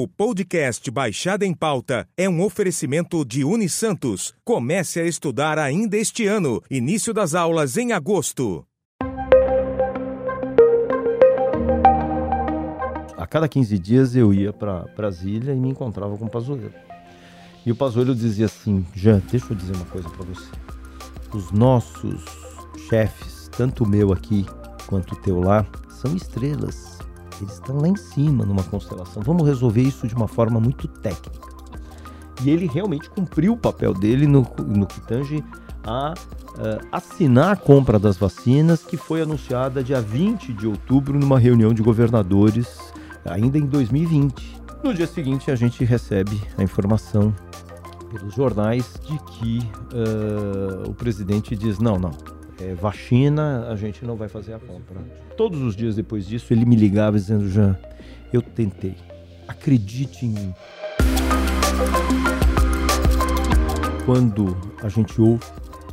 O podcast Baixada em Pauta é um oferecimento de Unisantos. Comece a estudar ainda este ano. Início das aulas em agosto. A cada 15 dias eu ia para Brasília e me encontrava com o Pazuello. E o Pazuello dizia assim: Jean, deixa eu dizer uma coisa para você. Os nossos chefes, tanto o meu aqui quanto o teu lá, são estrelas eles estão lá em cima numa constelação. Vamos resolver isso de uma forma muito técnica. E ele realmente cumpriu o papel dele no, no que tange a uh, assinar a compra das vacinas, que foi anunciada dia 20 de outubro numa reunião de governadores, ainda em 2020. No dia seguinte, a gente recebe a informação pelos jornais de que uh, o presidente diz: não, não, é, vacina, a gente não vai fazer a compra. Todos os dias depois disso, ele me ligava dizendo: Jean, eu tentei, acredite em mim. Quando a gente ouve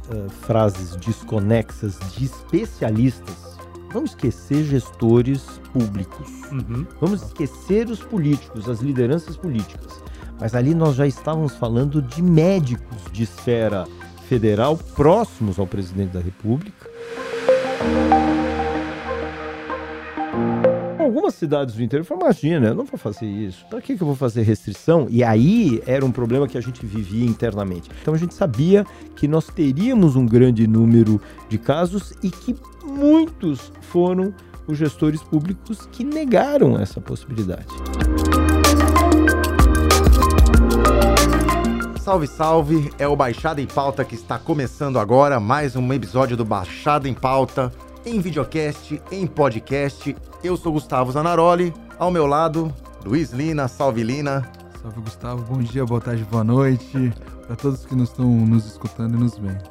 uh, frases desconexas de especialistas, vamos esquecer gestores públicos, uhum. vamos esquecer os políticos, as lideranças políticas. Mas ali nós já estávamos falando de médicos de esfera federal próximos ao presidente da República. Algumas cidades do interior falaram, imagina, eu não vou fazer isso. Para que, que eu vou fazer restrição? E aí era um problema que a gente vivia internamente. Então a gente sabia que nós teríamos um grande número de casos e que muitos foram os gestores públicos que negaram essa possibilidade. Salve, salve! É o Baixada em Pauta que está começando agora, mais um episódio do Baixada em Pauta, em videocast, em podcast. Eu sou Gustavo Zanaroli, ao meu lado, Luiz Lina, salve Lina. Salve Gustavo, bom dia, boa tarde, boa noite, para todos que nos estão nos escutando e nos vendo.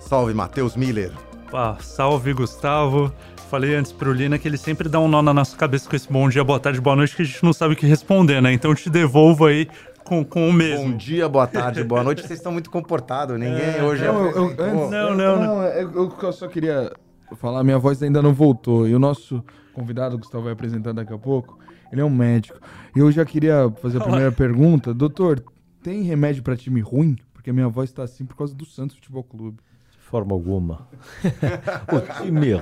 Salve Matheus Miller. Ah, salve Gustavo. Falei antes pro Lina que ele sempre dá um nó na nossa cabeça com esse bom dia, boa tarde, boa noite, que a gente não sabe o que responder, né? Então eu te devolvo aí com, com o mesmo. Bom dia, boa tarde, boa noite. Vocês estão muito comportados. Ninguém é, hoje não, é. Eu, eu, não, não, não. não é, eu, eu só queria falar, minha voz ainda não voltou. E o nosso convidado, Gustavo, vai apresentar daqui a pouco. Ele é um médico. E eu já queria fazer a primeira pergunta. Doutor, tem remédio para time ruim? Porque a minha voz está assim por causa do Santos Futebol Clube forma alguma. o time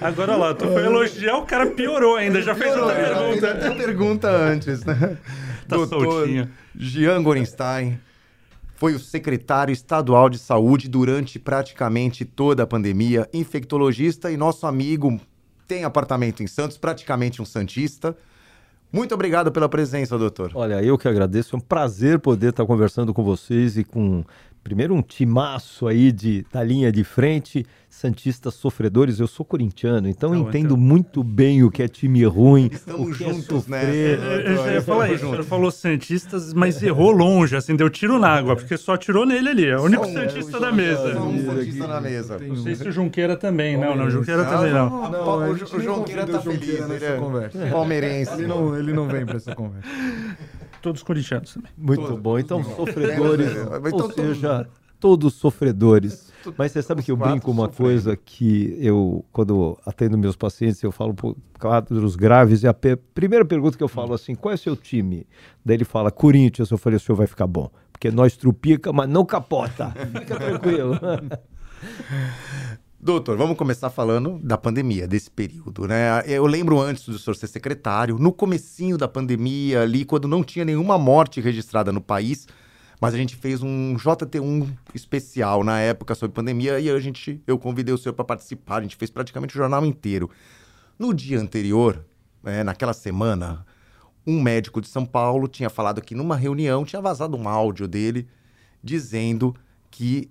Agora lá, tu foi elogiar, o cara piorou ainda, já fez outra pergunta. Outra pergunta antes, né? Tá Doutor soltinho. Jean Gorenstein foi o secretário estadual de saúde durante praticamente toda a pandemia, infectologista e nosso amigo tem apartamento em Santos, praticamente um santista. Muito obrigado pela presença, doutor. Olha, eu que agradeço. É um prazer poder estar conversando com vocês e com primeiro um timaço aí de, da linha de frente, Santistas sofredores. Eu sou corintiano, então Não, entendo então... muito bem o que é time ruim, Estamos é juntos, é sofrer. Né? Eu, eu, ia falar isso, o falou Santistas, mas errou longe, assim, deu tiro na água, porque só tirou nele ali, é o único Santista da mesa. Só um Santista na mesa. Não sei se o Junqueira também, não, não, o Junqueira também não. não o, Junqueira tá feliz, ele é palmeirense. Ele não, ele não vem pra essa conversa todos corintianos também. Muito todos, bom. Então, sofredores, então, ou seja, todos sofredores. Mas você sabe que eu brinco uma coisa que eu, quando atendo meus pacientes, eu falo por quadros graves, e a primeira pergunta que eu falo assim, qual é o seu time? Daí ele fala, Corinthians. Eu falei, o senhor vai ficar bom. Porque nós trupica, mas não capota. Fica tranquilo. Doutor, vamos começar falando da pandemia, desse período, né? Eu lembro antes do senhor ser secretário, no comecinho da pandemia ali, quando não tinha nenhuma morte registrada no país, mas a gente fez um JT1 especial na época sobre pandemia e a gente, eu convidei o senhor para participar, a gente fez praticamente o jornal inteiro. No dia anterior, é, naquela semana, um médico de São Paulo tinha falado que numa reunião tinha vazado um áudio dele dizendo que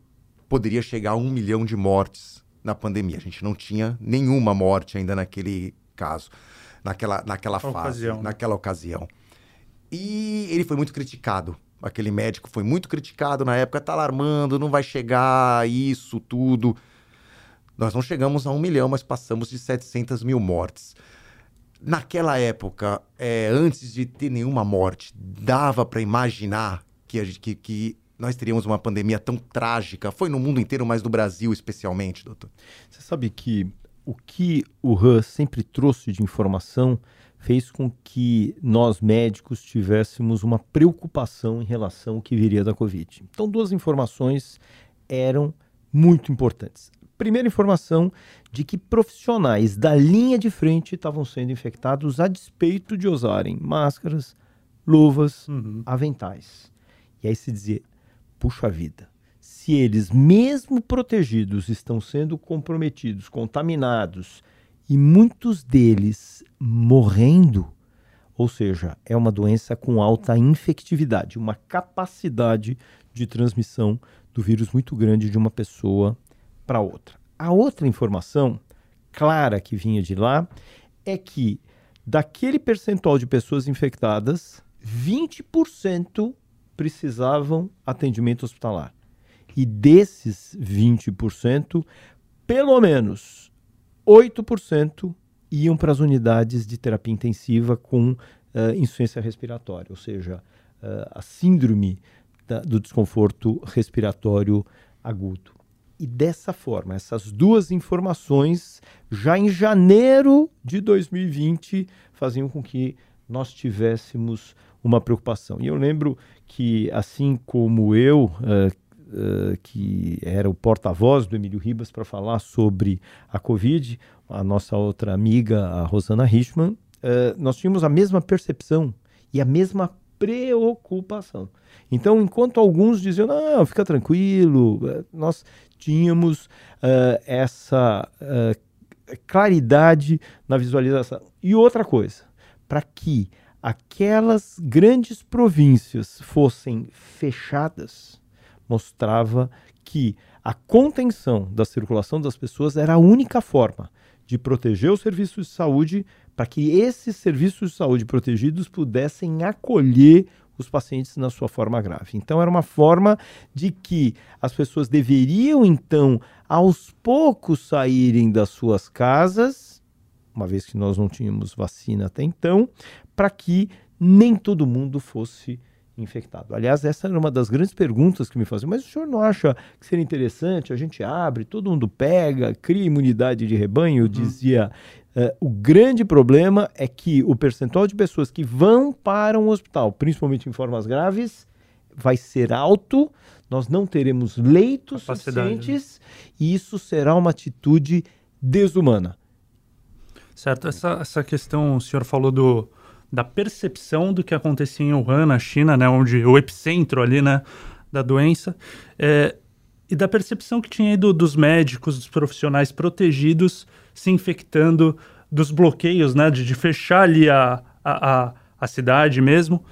poderia chegar a um milhão de mortes na pandemia. A gente não tinha nenhuma morte ainda naquele caso, naquela, naquela fase, ocasião. Né? naquela ocasião. E ele foi muito criticado. Aquele médico foi muito criticado na época, tá alarmando, não vai chegar isso, tudo. Nós não chegamos a um milhão, mas passamos de 700 mil mortes. Naquela época, é, antes de ter nenhuma morte, dava para imaginar que, que, que nós teríamos uma pandemia tão trágica? Foi no mundo inteiro, mas no Brasil especialmente, doutor? Você sabe que o que o Han sempre trouxe de informação fez com que nós médicos tivéssemos uma preocupação em relação ao que viria da Covid. Então, duas informações eram muito importantes. Primeira informação de que profissionais da linha de frente estavam sendo infectados a despeito de usarem máscaras, luvas, Uhum. aventais. E aí se dizia, puxa vida, se eles, mesmo protegidos, estão sendo comprometidos, contaminados, e muitos deles morrendo, ou seja, é uma doença com alta infectividade, uma capacidade de transmissão do vírus muito grande de uma pessoa para outra. A outra informação clara que vinha de lá é que daquele percentual de pessoas infectadas, 20% precisavam atendimento hospitalar. E desses 20%, pelo menos 8% iam para as unidades de terapia intensiva com eh, insuficiência respiratória, ou seja, eh, a síndrome da- do desconforto respiratório agudo. E dessa forma, essas duas informações, já em janeiro de 2020, faziam com que nós tivéssemos uma preocupação. E eu lembro que, assim como eu, eh, eh, que era o porta-voz do Emílio Ribas para falar sobre a Covid, a nossa outra amiga, a Rosana Richman, eh, nós tínhamos a mesma percepção e a mesma preocupação. Então, enquanto alguns diziam, não, fica tranquilo, nós tínhamos essa claridade na visualização. E outra coisa, para que aquelas grandes províncias fossem fechadas, mostrava que a contenção da circulação das pessoas era a única forma de proteger os serviços de saúde para que esses serviços de saúde protegidos pudessem acolher os pacientes na sua forma grave. Então era uma forma de que as pessoas deveriam então aos poucos saírem das suas casas, uma vez que nós não tínhamos vacina até então, para que nem todo mundo fosse infectado. Aliás, essa era uma das grandes perguntas que me faziam. Mas o senhor não acha que seria interessante? A gente abre, todo mundo pega, cria imunidade de rebanho. Eu dizia, eh, o grande problema é que o percentual de pessoas que vão para um hospital, principalmente em formas graves, vai ser alto. Nós não teremos leitos Capacidade, né? suficientes e isso será uma atitude desumana. Certo, essa, essa questão, o senhor falou do, da percepção do que acontecia em Wuhan, na China, né, onde o epicentro ali, né, da doença, é, e da percepção que tinha do- dos médicos, dos profissionais protegidos se infectando, dos bloqueios, né, de, de fechar ali a, a, a, a cidade mesmo.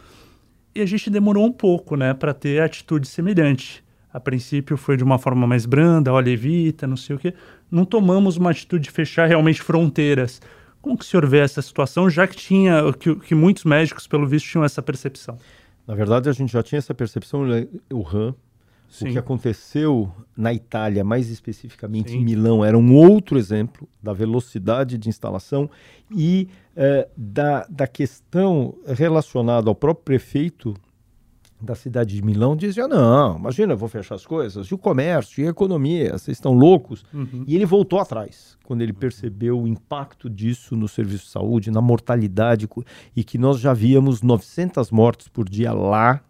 E a gente demorou um pouco, né, para ter atitude semelhante. A princípio foi de uma forma mais branda, olha, evita, não sei o quê. Não tomamos uma atitude de fechar realmente fronteiras. Como que o senhor vê essa situação, já que tinha, que, que muitos médicos, pelo visto, tinham essa percepção? Na verdade, a gente já tinha essa percepção Wuhan. O Sim. que aconteceu na Itália, mais especificamente Sim. em Milão, era um outro exemplo da velocidade de instalação e eh, da, da questão relacionada ao próprio prefeito da cidade de Milão. Dizia: não, imagina, eu vou fechar as coisas, e o comércio, e a economia, vocês estão loucos. Uhum. E ele voltou atrás, quando ele percebeu o impacto disso no serviço de saúde, na mortalidade, e que nós já víamos 900 mortes por dia lá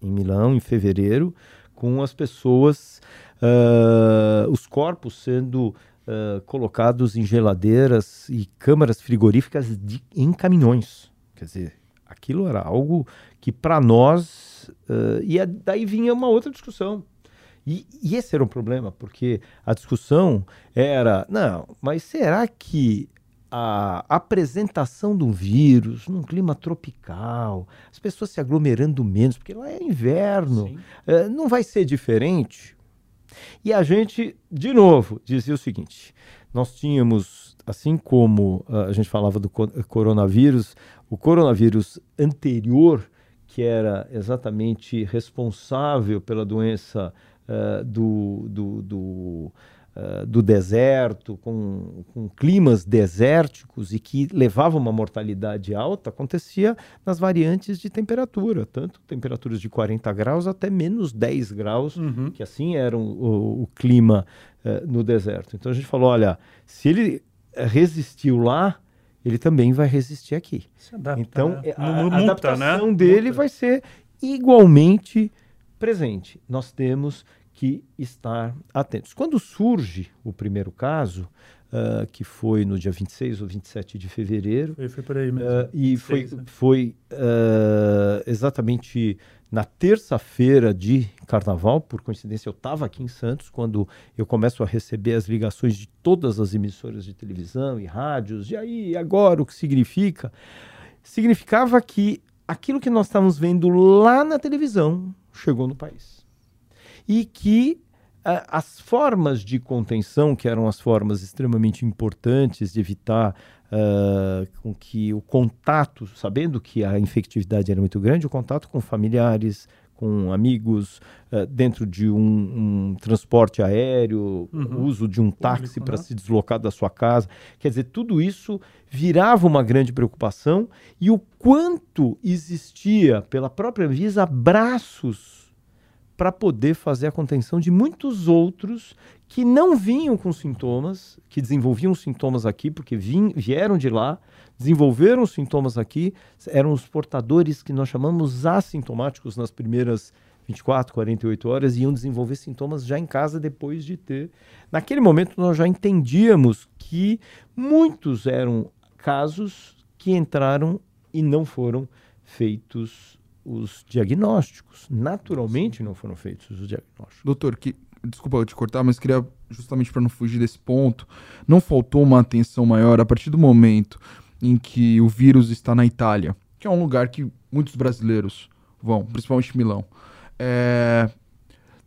em Milão, em fevereiro, com as pessoas, ah, os corpos sendo ah, colocados em geladeiras e câmaras frigoríficas de- em caminhões. Quer dizer, aquilo era algo que para nós. ah, e a- daí vinha uma outra discussão. E, e esse era um problema, porque a discussão era: não, mas será que a apresentação de um vírus num clima tropical, as pessoas se aglomerando menos, porque lá é inverno, eh, não vai ser diferente? E a gente, de novo, dizia o seguinte: nós tínhamos, assim como ah, a gente falava do co- coronavírus, o coronavírus anterior, que era exatamente responsável pela doença ah, do, do, do, ah, do deserto, com, com climas desérticos e que levava uma mortalidade alta, acontecia nas variantes de temperatura, tanto temperaturas de 40 graus até menos 10 graus Uhum. que assim era o, o- clima eh, no deserto. Então a gente falou, olha, se ele resistiu lá, ele também vai resistir aqui. Adapta, então, né? a, a muta, adaptação né? dele Muta. vai ser igualmente presente. Nós temos que estar atentos. Quando surge o primeiro caso, ah, que foi no dia 26 ou 27 de fevereiro, Foi, foi por aí mesmo. ah, e foi, Seis, né? foi ah, exatamente na terça-feira de carnaval, por coincidência eu estava aqui em Santos, quando eu começo a receber as ligações de todas as emissoras de televisão e rádios, e aí, agora, o que significa? Significava que aquilo que nós estávamos vendo lá na televisão chegou no país. E que ah, as formas de contenção, que eram as formas extremamente importantes de evitar ah, com que o contato, sabendo que a infectividade era muito grande, o contato com familiares, com amigos, ah, dentro de um, um transporte aéreo, Uhum. uso de um táxi para né? se deslocar da sua casa. Quer dizer, tudo isso virava uma grande preocupação e o quanto existia pela própria Visa braços para poder fazer a contenção de muitos outros que não vinham com sintomas, que desenvolviam sintomas aqui, porque vim, vieram de lá, desenvolveram sintomas aqui, eram os portadores que nós chamamos assintomáticos nas primeiras 24, 48 horas e iam desenvolver sintomas já em casa depois de ter. Naquele momento nós já entendíamos que muitos eram casos que entraram e não foram feitos os diagnósticos. Naturalmente não foram feitos os diagnósticos. Doutor, que, desculpa eu te cortar, mas queria, justamente para não fugir desse ponto, não faltou uma atenção maior a partir do momento em que o vírus está na Itália, que é um lugar que muitos brasileiros vão, principalmente Milão. É,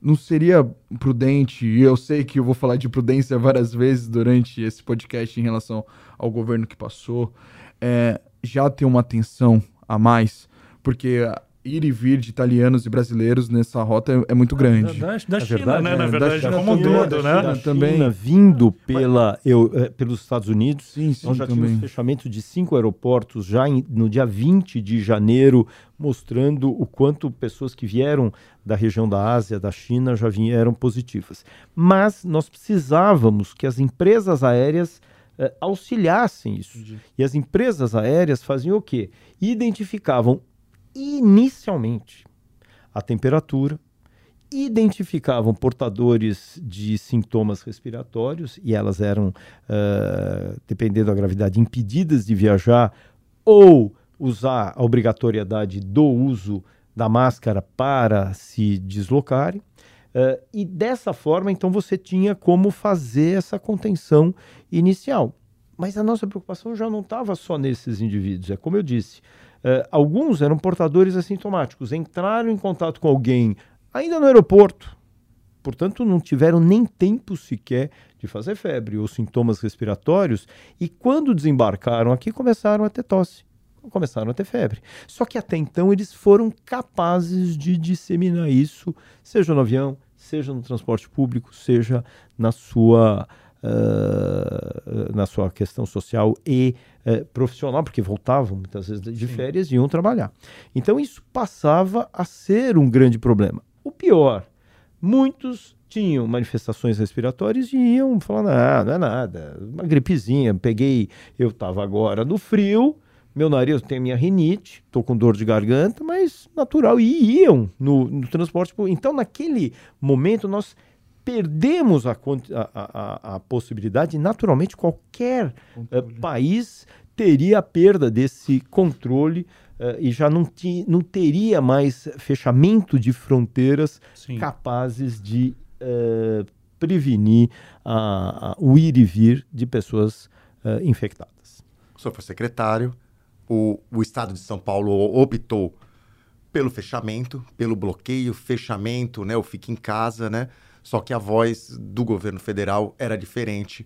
não seria prudente, e eu sei que eu vou falar de prudência várias vezes durante esse podcast em relação ao governo que passou, é, já ter uma atenção a mais, porque ir e vir de italianos e brasileiros nessa rota é, é muito grande. Da, da, da É China, verdade, né? é, Na da verdade, China como um também, todo, da né? China também. China vindo pela, eu, eh, pelos Estados Unidos, Sim, sim, nós já também. tínhamos fechamento de cinco aeroportos já em- no dia 20 de janeiro, mostrando o quanto pessoas que vieram da região da Ásia, da China, já vieram positivas. Mas nós precisávamos que as empresas aéreas eh, auxiliassem isso. E as empresas aéreas faziam o quê? Identificavam inicialmente a temperatura, identificavam portadores de sintomas respiratórios e elas eram, ah, dependendo da gravidade, impedidas de viajar ou usar a obrigatoriedade do uso da máscara para se deslocarem. Ah, e dessa forma, então, você tinha como fazer essa contenção inicial. Mas a nossa preocupação já não estava só nesses indivíduos. É como eu disse, eh, alguns eram portadores assintomáticos, entraram em contato com alguém ainda no aeroporto, portanto, não tiveram nem tempo sequer de fazer febre ou sintomas respiratórios, e quando desembarcaram aqui, começaram a ter tosse, começaram a ter febre. Só que até então eles foram capazes de disseminar isso, seja no avião, seja no transporte público, seja na sua. Ah, na sua questão social e eh, profissional, porque voltavam muitas vezes de férias e iam trabalhar. Então isso passava a ser um grande problema. O pior, muitos tinham manifestações respiratórias e iam falando, ah, não é nada, uma gripezinha, peguei, eu estava agora no frio, meu nariz tenho minha rinite, estou com dor de garganta, mas natural, e iam no, no transporte. Então, naquele momento, nós perdemos a, a- a- a- possibilidade, naturalmente, qualquer eh, país teria a perda desse controle eh, e já não, ti, não teria mais fechamento de fronteiras Sim. capazes de eh, prevenir o ir e vir de pessoas infectadas. O senhor foi secretário, o, o Estado de São Paulo optou pelo fechamento, pelo bloqueio, fechamento, né, o fique em casa, né? Só que a voz do governo federal era diferente,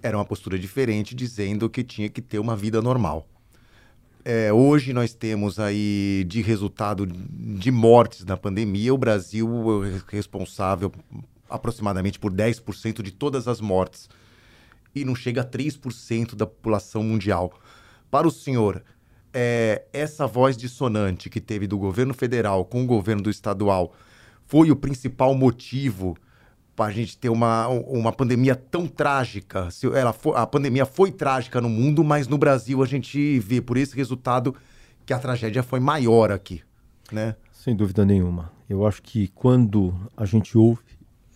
era uma postura diferente, dizendo que tinha que ter uma vida normal. É, hoje nós temos aí de resultado de mortes na pandemia, o Brasil é responsável aproximadamente por 10% de todas as mortes e não chega a 3% da população mundial. Para o senhor, é, essa voz dissonante que teve do governo federal com o governo do estadual foi o principal motivo a gente ter uma, uma pandemia tão trágica. Se ela for, a pandemia foi trágica no mundo, mas no Brasil a gente vê por esse resultado que a tragédia foi maior aqui, né? Sem dúvida nenhuma. Eu acho que quando a gente ouve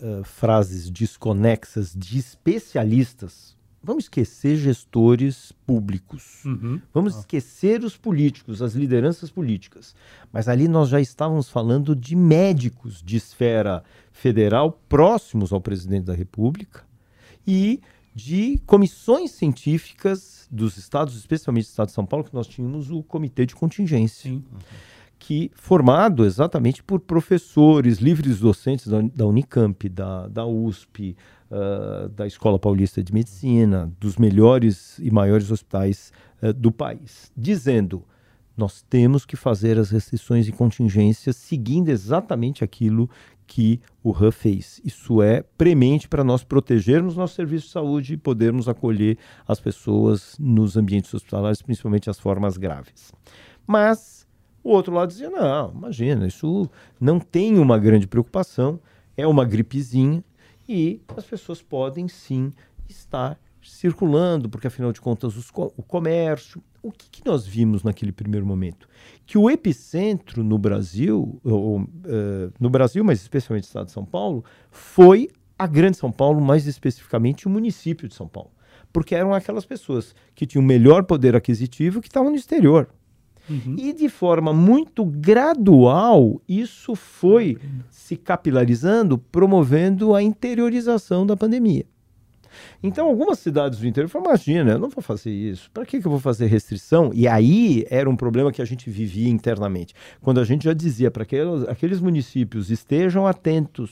uh, frases desconexas de especialistas, vamos esquecer gestores públicos, uhum. vamos ah. esquecer os políticos, as lideranças políticas. Mas ali nós já estávamos falando de médicos de esfera federal próximos ao presidente da República e de comissões científicas dos estados, especialmente do estado de São Paulo, que nós tínhamos o comitê de contingência. Uhum. Que, formado exatamente por professores, livres docentes da, da Unicamp, da, da USP, uh, da Escola Paulista de Medicina, dos melhores e maiores hospitais uh, do país, dizendo: nós temos que fazer as restrições e contingências seguindo exatamente aquilo que o RAN fez. Isso é premente para nós protegermos nosso serviço de saúde e podermos acolher as pessoas nos ambientes hospitalares, principalmente as formas graves. Mas o outro lado dizia: não, imagina, isso não tem uma grande preocupação, é uma gripezinha e as pessoas podem sim estar circulando, porque afinal de contas o comércio. O que, que, nós vimos naquele primeiro momento? Que o epicentro no Brasil, ou, uh, no Brasil, mas especialmente no estado de São Paulo, foi a Grande São Paulo, mais especificamente o município de São Paulo. Porque eram aquelas pessoas que tinham melhor poder aquisitivo que estavam no exterior. Uhum. E de forma muito gradual, isso foi se capilarizando, promovendo a interiorização da pandemia. Então, algumas cidades do interior falaram: imagina, eu não vou fazer isso. Para que, que eu vou fazer restrição? E aí era um problema que a gente vivia internamente. Quando a gente já dizia para aqueles, aqueles municípios estejam atentos,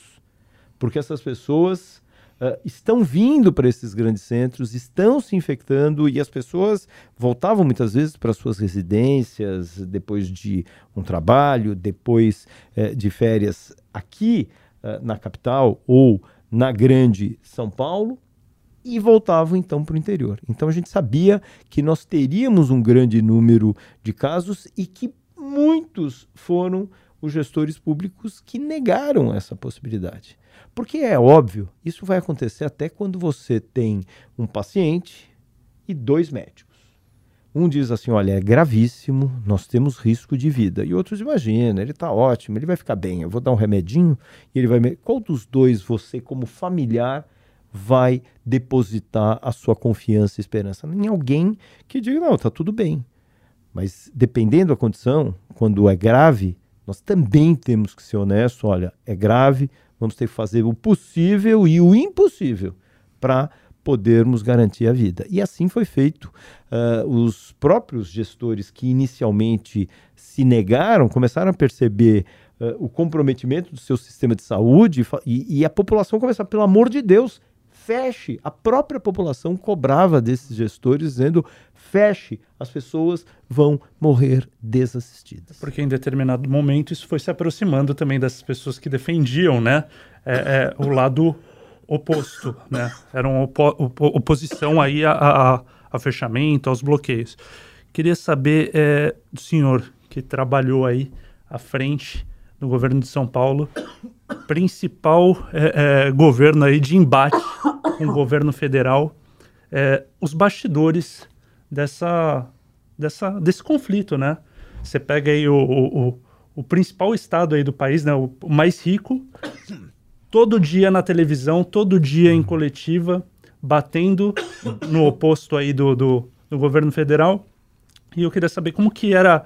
porque essas pessoas uh, estão vindo para esses grandes centros, estão se infectando e as pessoas voltavam muitas vezes para suas residências depois de um trabalho, depois uh, de férias aqui uh, na capital ou na grande São Paulo e voltavam então para o interior. Então a gente sabia que nós teríamos um grande número de casos e que muitos foram os gestores públicos que negaram essa possibilidade. Porque é óbvio, isso vai acontecer até quando você tem um paciente e dois médicos. Um diz assim: olha, é gravíssimo, nós temos risco de vida. E outros imaginam, ele está ótimo, ele vai ficar bem, eu vou dar um remedinho e ele vai. Qual dos dois você, como familiar, vai depositar a sua confiança e esperança em alguém que diga: não, está tudo bem. Mas dependendo da condição, quando é grave, nós também temos que ser honestos: olha, é grave, vamos ter que fazer o possível e o impossível para podermos garantir a vida. E assim foi feito. Uh, os próprios gestores que inicialmente se negaram começaram a perceber uh, o comprometimento do seu sistema de saúde e, e a população começou, pelo amor de Deus, feche. A própria população cobrava desses gestores, dizendo: feche, as pessoas vão morrer desassistidas. Porque em determinado momento isso foi se aproximando também dessas pessoas que defendiam né, é, é, o lado oposto, né? Era uma opo oposição aí a, a, a, fechamento, aos bloqueios. Queria saber é, do senhor que trabalhou aí à frente do governo de São Paulo, principal é, é, governo aí de embate com o governo federal, é, os bastidores dessa, dessa, desse conflito, né? Você pega aí o, o, o, principal estado aí do país, né? O, mais rico, todo dia na televisão, todo dia em coletiva, batendo no oposto aí do, do, do governo federal. E eu queria saber como que era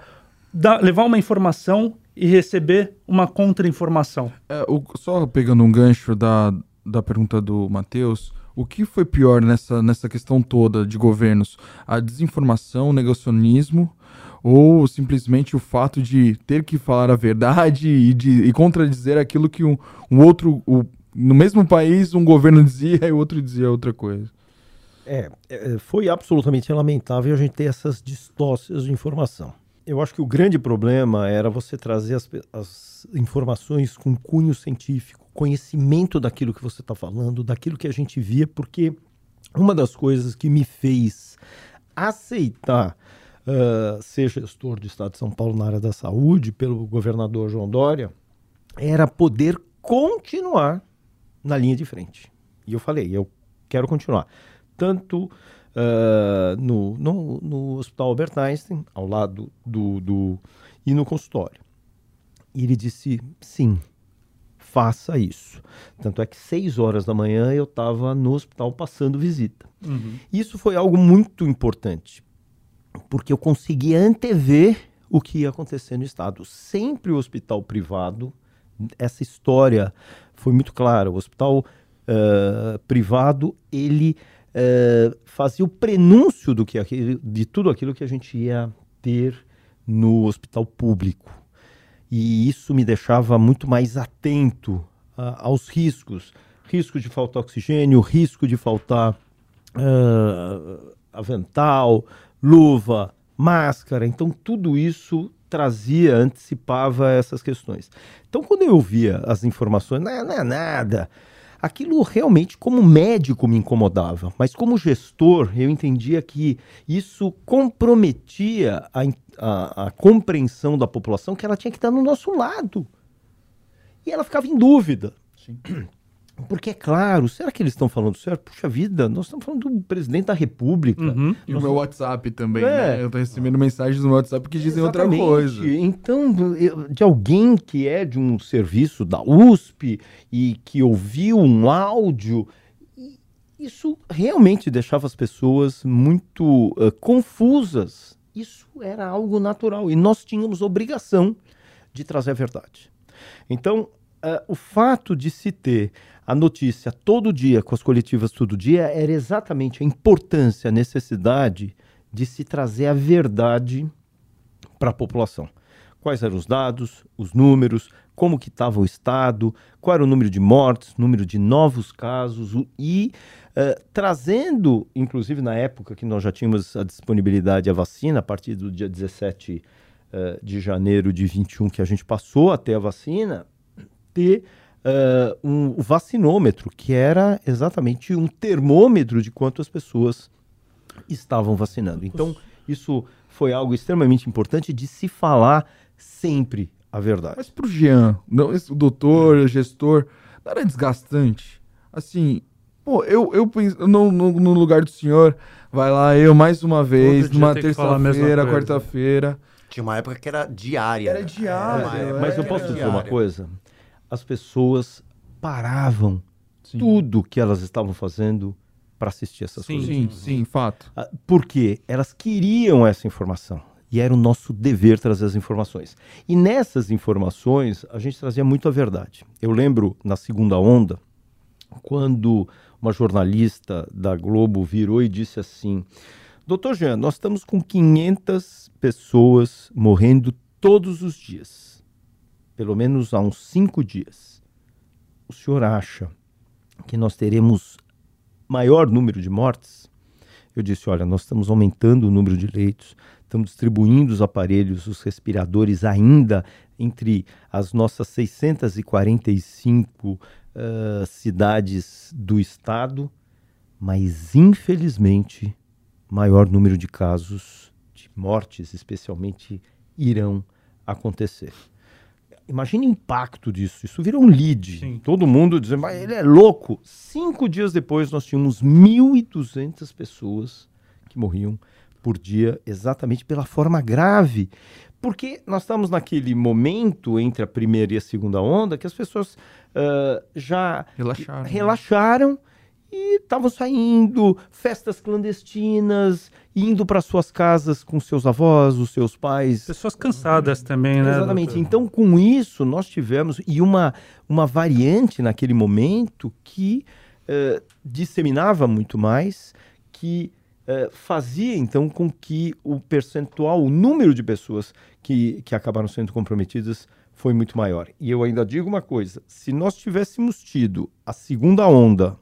dar, levar uma informação e receber uma contra-informação. É, só pegando um gancho da, da pergunta do Matheus, o que foi pior nessa, nessa questão toda de governos? A desinformação, o negacionismo ou simplesmente o fato de ter que falar a verdade e, de, e contradizer aquilo que um, um outro, o, no mesmo país, um governo dizia e o outro dizia outra coisa? É, é foi absolutamente lamentável a gente ter essas distócias de informação. Eu acho que o grande problema era você trazer as, as informações com cunho científico, conhecimento daquilo que você está falando, daquilo que a gente via, porque uma das coisas que me fez aceitar uh, ser gestor do Estado de São Paulo na área da saúde pelo governador João Dória era poder continuar na linha de frente. E eu falei, eu quero continuar. Tanto uh, no, no, no, Hospital Albert Einstein, ao lado do, do. e no consultório. E ele disse: sim, faça isso. Tanto é que seis horas da manhã eu estava no hospital passando visita. Uhum. Isso foi algo muito importante, porque eu consegui antever o que ia acontecer no estado. Sempre o hospital privado, essa história foi muito clara. O hospital uh, privado ele uh, fazia o prenúncio do que de tudo aquilo que a gente ia ter no hospital público e isso me deixava muito mais atento aos riscos risco de faltar oxigênio, risco de faltar uh, avental, luva, máscara. Então, tudo isso trazia, antecipava essas questões. Então, quando eu via as informações, não, não é nada, aquilo realmente, como médico, me incomodava, mas como gestor, eu entendia que isso comprometia a, a, a compreensão da população que ela tinha que estar no nosso lado. E ela ficava em dúvida. Sim. Porque, é claro, será que eles estão falando certo? Puxa vida, nós estamos falando do presidente da República. Uhum. E o meu WhatsApp também, é. né? Eu estou recebendo mensagens no WhatsApp que dizem Exatamente. outra coisa. Então, de alguém que é de um serviço da USP e que ouviu um áudio, isso realmente deixava as pessoas muito uh, confusas. Isso era algo natural e nós tínhamos obrigação de trazer a verdade. Então, uh, o fato de se ter a notícia todo dia com as coletivas todo dia era exatamente a importância, a necessidade de se trazer a verdade para a população. Quais eram os dados, os números, como que estava o estado, qual era o número de mortes, número de novos casos e uh, trazendo, inclusive na época que nós já tínhamos a disponibilidade da vacina, a partir do dia 17 uh, de janeiro de 21 que a gente passou até a vacina, ter uh, um vacinômetro, que era exatamente um termômetro de quanto as pessoas estavam vacinando. Então, isso foi algo extremamente importante de se falar sempre a verdade. Mas para o Jean, não, esse, o doutor, o gestor, não era desgastante? Assim, pô, eu, eu penso, no, no, no lugar do senhor, vai lá eu mais uma vez, numa terça-feira, quarta-feira. Tinha uma época que era diária. Era diária. É, mas eu posso dizer uma coisa? As pessoas paravam sim. tudo que elas estavam fazendo para assistir essas sim, coisas. Sim, sim, fato. Ah, porque elas queriam essa informação. E era o nosso dever trazer as informações. E nessas informações, a gente trazia muito a verdade. Eu lembro, na segunda onda, quando uma jornalista da Globo virou e disse assim: Doutor Jean, nós estamos com 500 pessoas morrendo todos os dias pelo menos há uns cinco dias, o senhor acha que nós teremos maior número de mortes? Eu disse: olha, nós estamos aumentando o número de leitos, estamos distribuindo os aparelhos, os respiradores ainda entre as nossas 645 uh, cidades do estado, mas infelizmente, maior número de casos de mortes, especialmente, irão acontecer. Imagine o impacto disso. Isso virou um lead. Sim. Todo mundo dizendo, mas ele é louco. Cinco dias depois, nós tínhamos 1.200 pessoas que morriam por dia exatamente pela forma grave. Porque nós estamos naquele momento entre a primeira e a segunda onda que as pessoas uh, já relaxaram, relaxaram e estavam saindo, festas clandestinas, indo para suas casas com seus avós, os seus pais. Pessoas cansadas também, né? Exatamente. Doutor? Então, com isso, nós tivemos e uma, uma variante naquele momento que uh, disseminava muito mais, que uh, fazia então com que o percentual, o número de pessoas que, que acabaram sendo comprometidas foi muito maior. E eu ainda digo uma coisa: se nós tivéssemos tido a segunda onda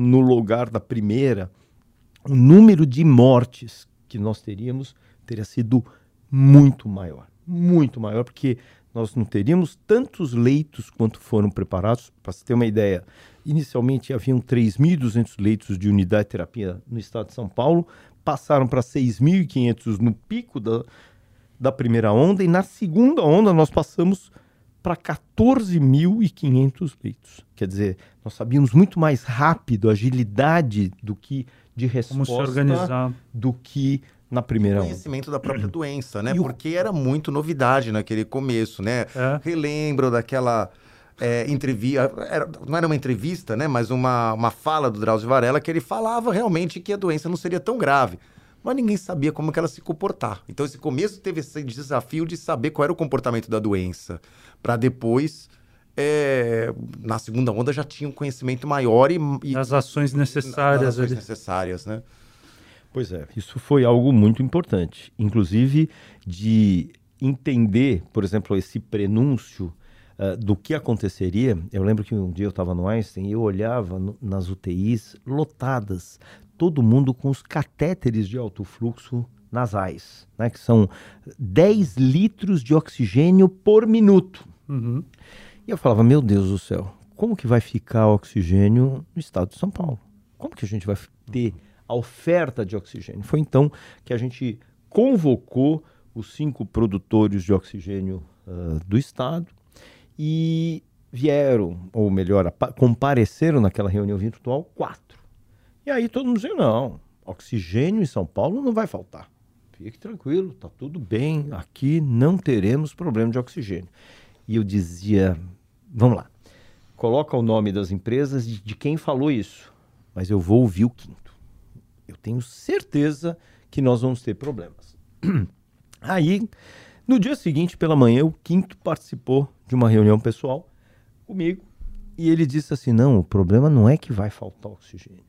no lugar da primeira, o número de mortes que nós teríamos teria sido muito maior. Muito maior, porque nós não teríamos tantos leitos quanto foram preparados. Para você ter uma ideia, inicialmente haviam 3.200 leitos de unidade de terapia no estado de São Paulo, passaram para 6.500 no pico da, da primeira onda, e na segunda onda nós passamos para 14.500 leitos. Quer dizer, nós sabíamos muito mais rápido, agilidade do que de resposta Como se organizar. do que na primeira onda. conhecimento da própria doença, né? E o- Porque era muito novidade naquele começo, né? É. Relembro daquela entrevista, não era uma entrevista, né? Mas uma, uma fala do Drauzio Varela que ele falava realmente que a doença não seria tão grave. Mas ninguém sabia como que ela se comportar. Então, esse começo teve esse desafio de saber qual era o comportamento da doença. Para depois, é, na segunda onda, já tinha um conhecimento maior e, e As ações necessárias as ações necessárias, né? Pois é, isso foi algo muito importante. Inclusive de entender, por exemplo, esse prenúncio ah, do que aconteceria. Eu lembro que um dia eu estava no Einstein e eu olhava no- nas UTIs lotadas, todo mundo com os catéteres de alto fluxo nasais, né, que são 10 litros de oxigênio por minuto. Uhum. E eu falava, meu Deus do céu, como que vai ficar o oxigênio no estado de São Paulo? Como que a gente vai ter a oferta de oxigênio? Foi então que a gente convocou os cinco produtores de oxigênio ah, do estado e vieram, ou melhor, compareceram naquela reunião virtual quatro. E aí todo mundo dizia, não, oxigênio em São Paulo não vai faltar. Fique tranquilo, tá tudo bem, aqui não teremos problema de oxigênio. E eu dizia, vamos lá, coloca o nome das empresas de, de quem falou isso, mas eu vou ouvir o quinto. Eu tenho certeza que nós vamos ter problemas. Aí, no dia seguinte, pela manhã, o quinto participou de uma reunião pessoal comigo e ele disse assim: não, o problema não é que vai faltar oxigênio.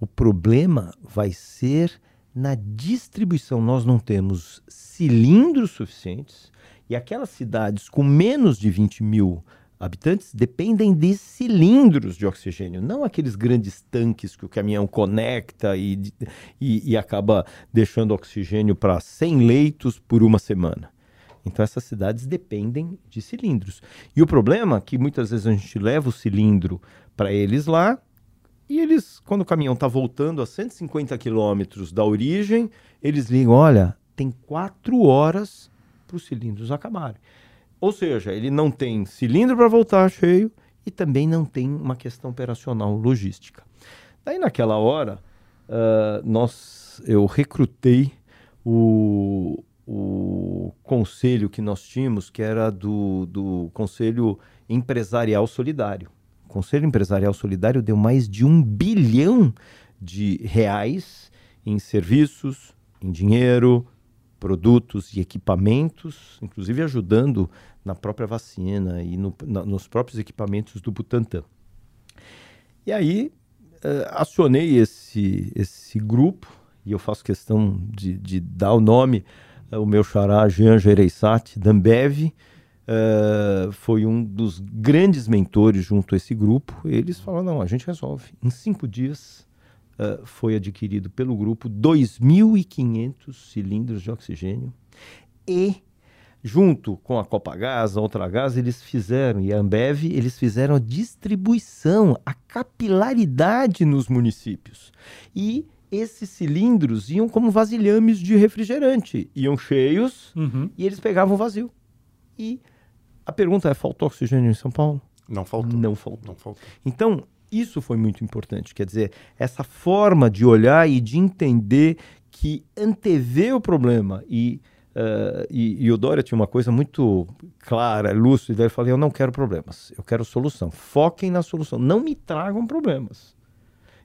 O problema vai ser na distribuição. Nós não temos cilindros suficientes e aquelas cidades com menos de 20 mil habitantes dependem de cilindros de oxigênio, não aqueles grandes tanques que o caminhão conecta e, e, e acaba deixando oxigênio para 100 leitos por uma semana. Então essas cidades dependem de cilindros. E o problema é que muitas vezes a gente leva o cilindro para eles lá e eles, quando o caminhão está voltando a 150 quilômetros da origem, eles ligam, olha, tem quatro horas para os cilindros acabarem. Ou seja, ele não tem cilindro para voltar cheio e também não tem uma questão operacional logística. Daí naquela hora, uh, nós, eu recrutei o, o conselho que nós tínhamos, que era do, do Conselho Empresarial Solidário. O Conselho Empresarial Solidário deu mais de um bilhão de reais em serviços, em dinheiro, produtos e equipamentos, inclusive ajudando na própria vacina e no, na, nos próprios equipamentos do Butantan. E aí uh, acionei esse, esse grupo, e eu faço questão de, de dar o nome, uh, o meu xará Jean Gereissati, da Ambev, uh, foi um dos grandes mentores junto a esse grupo. Eles falaram, não, a gente resolve. Em cinco dias uh, foi adquirido pelo grupo 2.500 cilindros de oxigênio e junto com a Copagás, a Ultragás, eles fizeram, e a Ambev, eles fizeram a distribuição, a capilaridade nos municípios. E esses cilindros iam como vasilhames de refrigerante, iam cheios Uhum. e eles pegavam vazio. E a pergunta é, faltou oxigênio em São Paulo? Não faltou. Não faltou. Não faltou. Então, isso foi muito importante. Quer dizer, essa forma de olhar e de entender que antever o problema e, uh, e, e o Dória tinha uma coisa muito clara, lúcida. Ele falou: Eu não quero problemas, eu quero solução. Foquem na solução, não me tragam problemas.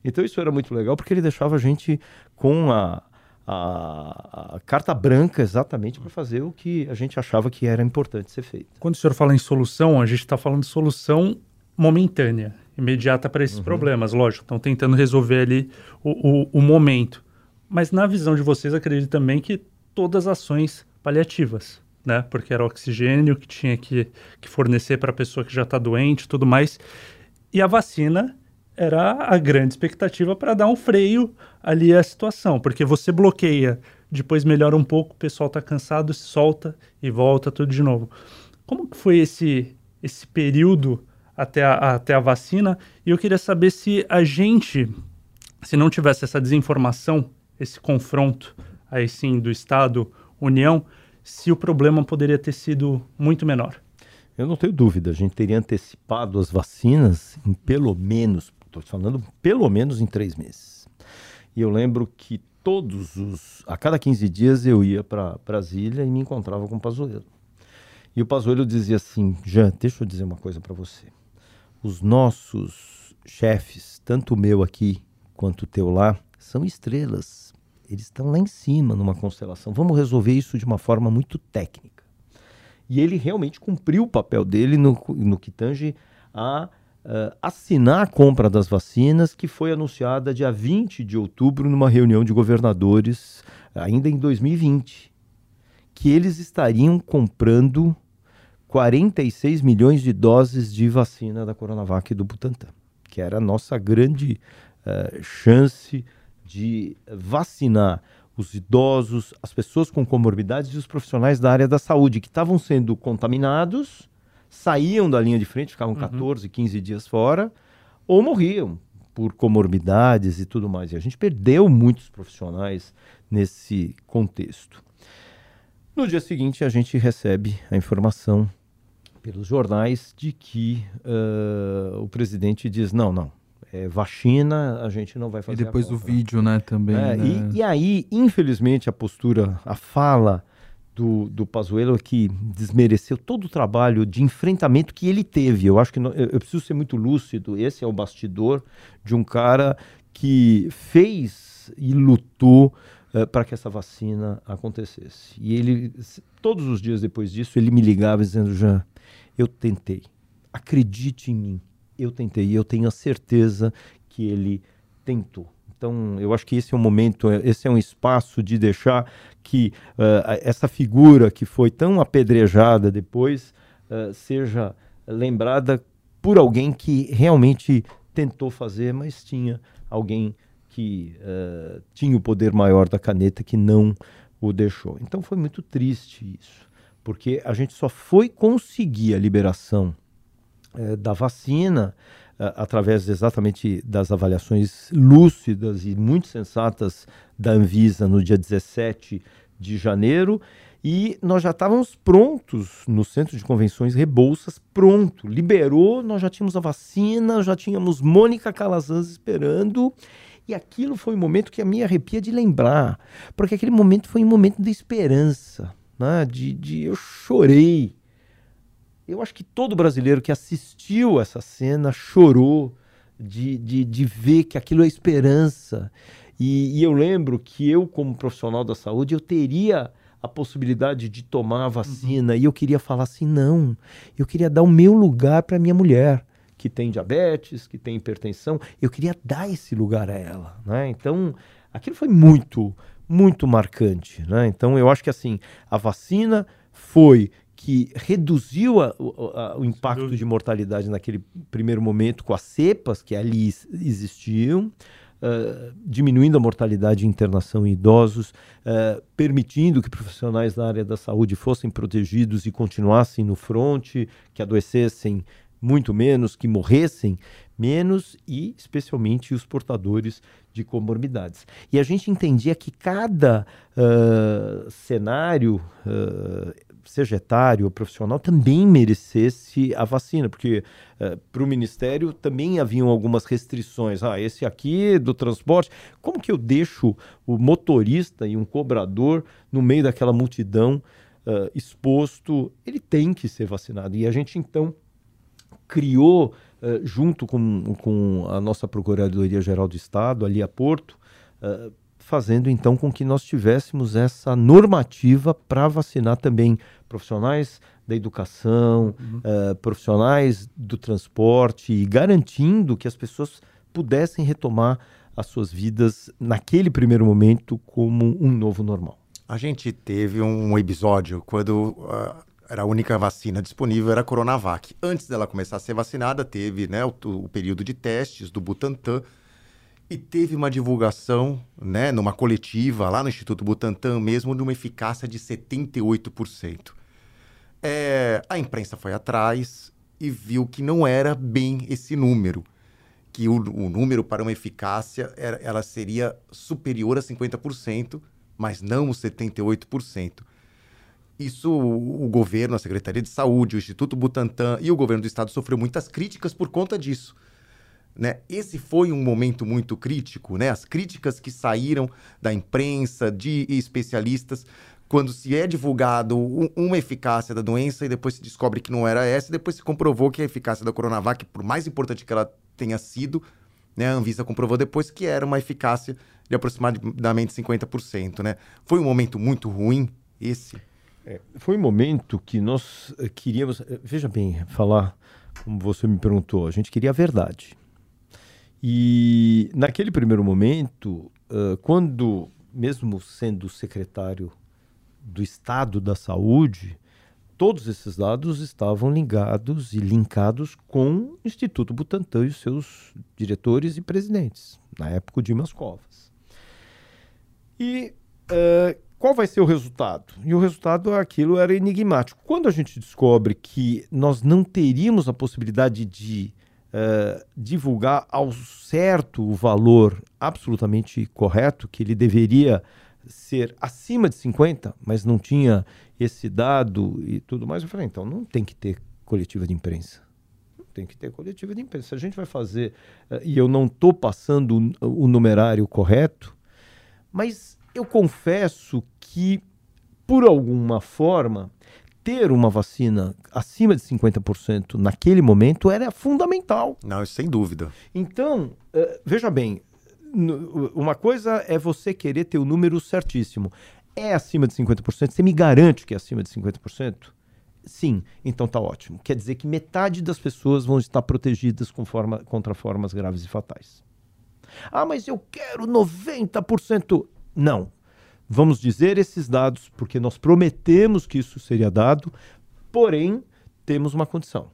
Então, isso era muito legal porque ele deixava a gente com a, a, a carta branca exatamente para fazer o que a gente achava que era importante ser feito. Quando o senhor fala em solução, a gente está falando de solução momentânea, imediata para esses uhum. problemas, lógico. Estão tentando resolver ali o, o, o, momento. Mas na visão de vocês, acredito também que todas as ações paliativas, né? Porque era oxigênio que tinha que, que fornecer para a pessoa que já está doente e tudo mais. E a vacina era a grande expectativa para dar um freio ali à situação, porque você bloqueia, depois melhora um pouco, o pessoal está cansado, se solta e volta tudo de novo. Como que foi esse, esse período até a, até a vacina? E eu queria saber se a gente, se não tivesse essa desinformação, esse confronto aí sim do Estado, União, se o problema poderia ter sido muito menor. Eu não tenho dúvida, a gente teria antecipado as vacinas em pelo menos, estou falando pelo menos em três meses. E eu lembro que todos os. A cada 15 dias eu ia para Brasília e me encontrava com o Pazuello. E o Pazuello dizia assim: Jean, deixa eu dizer uma coisa para você. Os nossos chefes, tanto o meu aqui quanto o teu lá, são estrelas. Eles estão lá em cima numa constelação. Vamos resolver isso de uma forma muito técnica. E ele realmente cumpriu o papel dele no, no que tange a uh, assinar a compra das vacinas, que foi anunciada dia 20 de outubro numa reunião de governadores, ainda em 2020, que eles estariam comprando 46 milhões de doses de vacina da Coronavac do Butantan, que era a nossa grande uh, chance de vacinar os idosos, as pessoas com comorbidades e os profissionais da área da saúde que estavam sendo contaminados, saíam da linha de frente, ficavam uhum. 14, 15 dias fora, ou morriam por comorbidades e tudo mais. E a gente perdeu muitos profissionais nesse contexto. No dia seguinte, a gente recebe a informação pelos jornais de que uh, o presidente diz: não, não, é, vacina, a gente não vai fazer. E depois do vídeo, né, também. É, né? E, e, aí, infelizmente, a postura, a fala do, do Pazuello é que desmereceu todo o trabalho de enfrentamento que ele teve. Eu acho que não, eu, eu preciso ser muito lúcido. Esse é o bastidor de um cara que fez e lutou uh, para que essa vacina acontecesse. E ele, todos os dias depois disso, ele me ligava dizendo: já, eu tentei. Acredite em mim eu tentei e eu tenho a certeza que ele tentou. Então, eu acho que esse é um momento, esse é um espaço de deixar que uh, essa figura que foi tão apedrejada depois uh, seja lembrada por alguém que realmente tentou fazer, mas tinha alguém que uh, tinha o poder maior da caneta que não o deixou. Então, foi muito triste isso, porque a gente só foi conseguir a liberação é, da vacina, é, através exatamente das avaliações lúcidas e muito sensatas da Anvisa no dia 17 de janeiro. E nós já estávamos prontos no Centro de Convenções Rebouças, pronto. Liberou, nós já tínhamos a vacina, já tínhamos Mônica Calazans esperando. E aquilo foi um momento que a me arrepia de lembrar, porque aquele momento foi um momento de esperança, né? de, de eu chorei eu acho que todo brasileiro que assistiu essa cena chorou de, de, de ver que aquilo é esperança. E, e, eu lembro que eu, como profissional da saúde, eu teria a possibilidade de tomar a vacina uhum. e eu queria falar assim, não, eu queria dar o meu lugar para minha mulher que tem diabetes, que tem hipertensão, eu queria dar esse lugar a ela, né? Então, aquilo foi muito, muito marcante, né? Então, eu acho que assim, a vacina foi que reduziu a, a, o impacto de mortalidade naquele primeiro momento com as cepas que ali existiam, uh, diminuindo a mortalidade de internação em idosos, uh, permitindo que profissionais da área da saúde fossem protegidos e continuassem no fronte, que adoecessem muito menos, que morressem menos e especialmente os portadores de comorbidades. E a gente entendia que cada uh, cenário uh, seja etário ou profissional, também merecesse a vacina, porque uh, para o Ministério também haviam algumas restrições. Ah, esse aqui do transporte, como que eu deixo o motorista e um cobrador no meio daquela multidão exposto? Ele tem que ser vacinado. E a gente então criou, uh, junto com, com a nossa Procuradoria-Geral do Estado, ali a Porto, fazendo então com que nós tivéssemos essa normativa para vacinar também profissionais da educação, uhum. uh, profissionais do transporte, e garantindo que as pessoas pudessem retomar as suas vidas naquele primeiro momento como um novo normal. A gente teve um episódio quando uh, era a única vacina disponível era a Coronavac. Antes dela começar a ser vacinada, teve né, o, o período de testes do Butantan, e teve uma divulgação, né, numa coletiva lá no Instituto Butantan mesmo, de uma eficácia de 78%. É, a imprensa foi atrás e viu que não era bem esse número, que o, o número para uma eficácia era, ela seria superior a 50%, mas não os 78%. Isso o governo, a Secretaria de Saúde, o Instituto Butantan e o governo do estado sofreu muitas críticas por conta disso. Né? Esse foi um momento muito crítico, né? As críticas que saíram da imprensa, de especialistas, quando se é divulgado um, uma eficácia da doença e depois se descobre que não era essa, e depois se comprovou que a eficácia da Coronavac, por mais importante que ela tenha sido, né, a Anvisa comprovou depois que era uma eficácia de aproximadamente 50%, né? Foi um momento muito ruim esse. É, foi um momento que nós eh, queríamos, eh, veja bem, falar como você me perguntou, a gente queria a verdade. E naquele primeiro momento, quando, mesmo sendo secretário do Estado da Saúde, todos esses dados estavam ligados e linkados com o Instituto Butantan e os seus diretores e presidentes, na época o Dimas Covas. E uh, qual vai ser o resultado? E o resultado, aquilo era enigmático. Quando a gente descobre que nós não teríamos a possibilidade de uh, divulgar ao certo o valor absolutamente correto, que ele deveria ser acima de 50, mas não tinha esse dado e tudo mais, eu falei, então não tem que ter coletiva de imprensa. Tem que ter coletiva de imprensa. Se a gente vai fazer, uh, e eu não estou passando o numerário correto, mas eu confesso que, por alguma forma, ter uma vacina acima de 50% naquele momento era fundamental. Não, sem dúvida. Então, uh, veja bem, uma coisa é você querer ter o número certíssimo. É acima de 50%? Você me garante que é acima de 50%? Sim, então tá ótimo. Quer dizer que metade das pessoas vão estar protegidas forma, contra formas graves e fatais. Ah, mas eu quero 90%. Não. Vamos dizer esses dados, porque nós prometemos que isso seria dado, porém, temos uma condição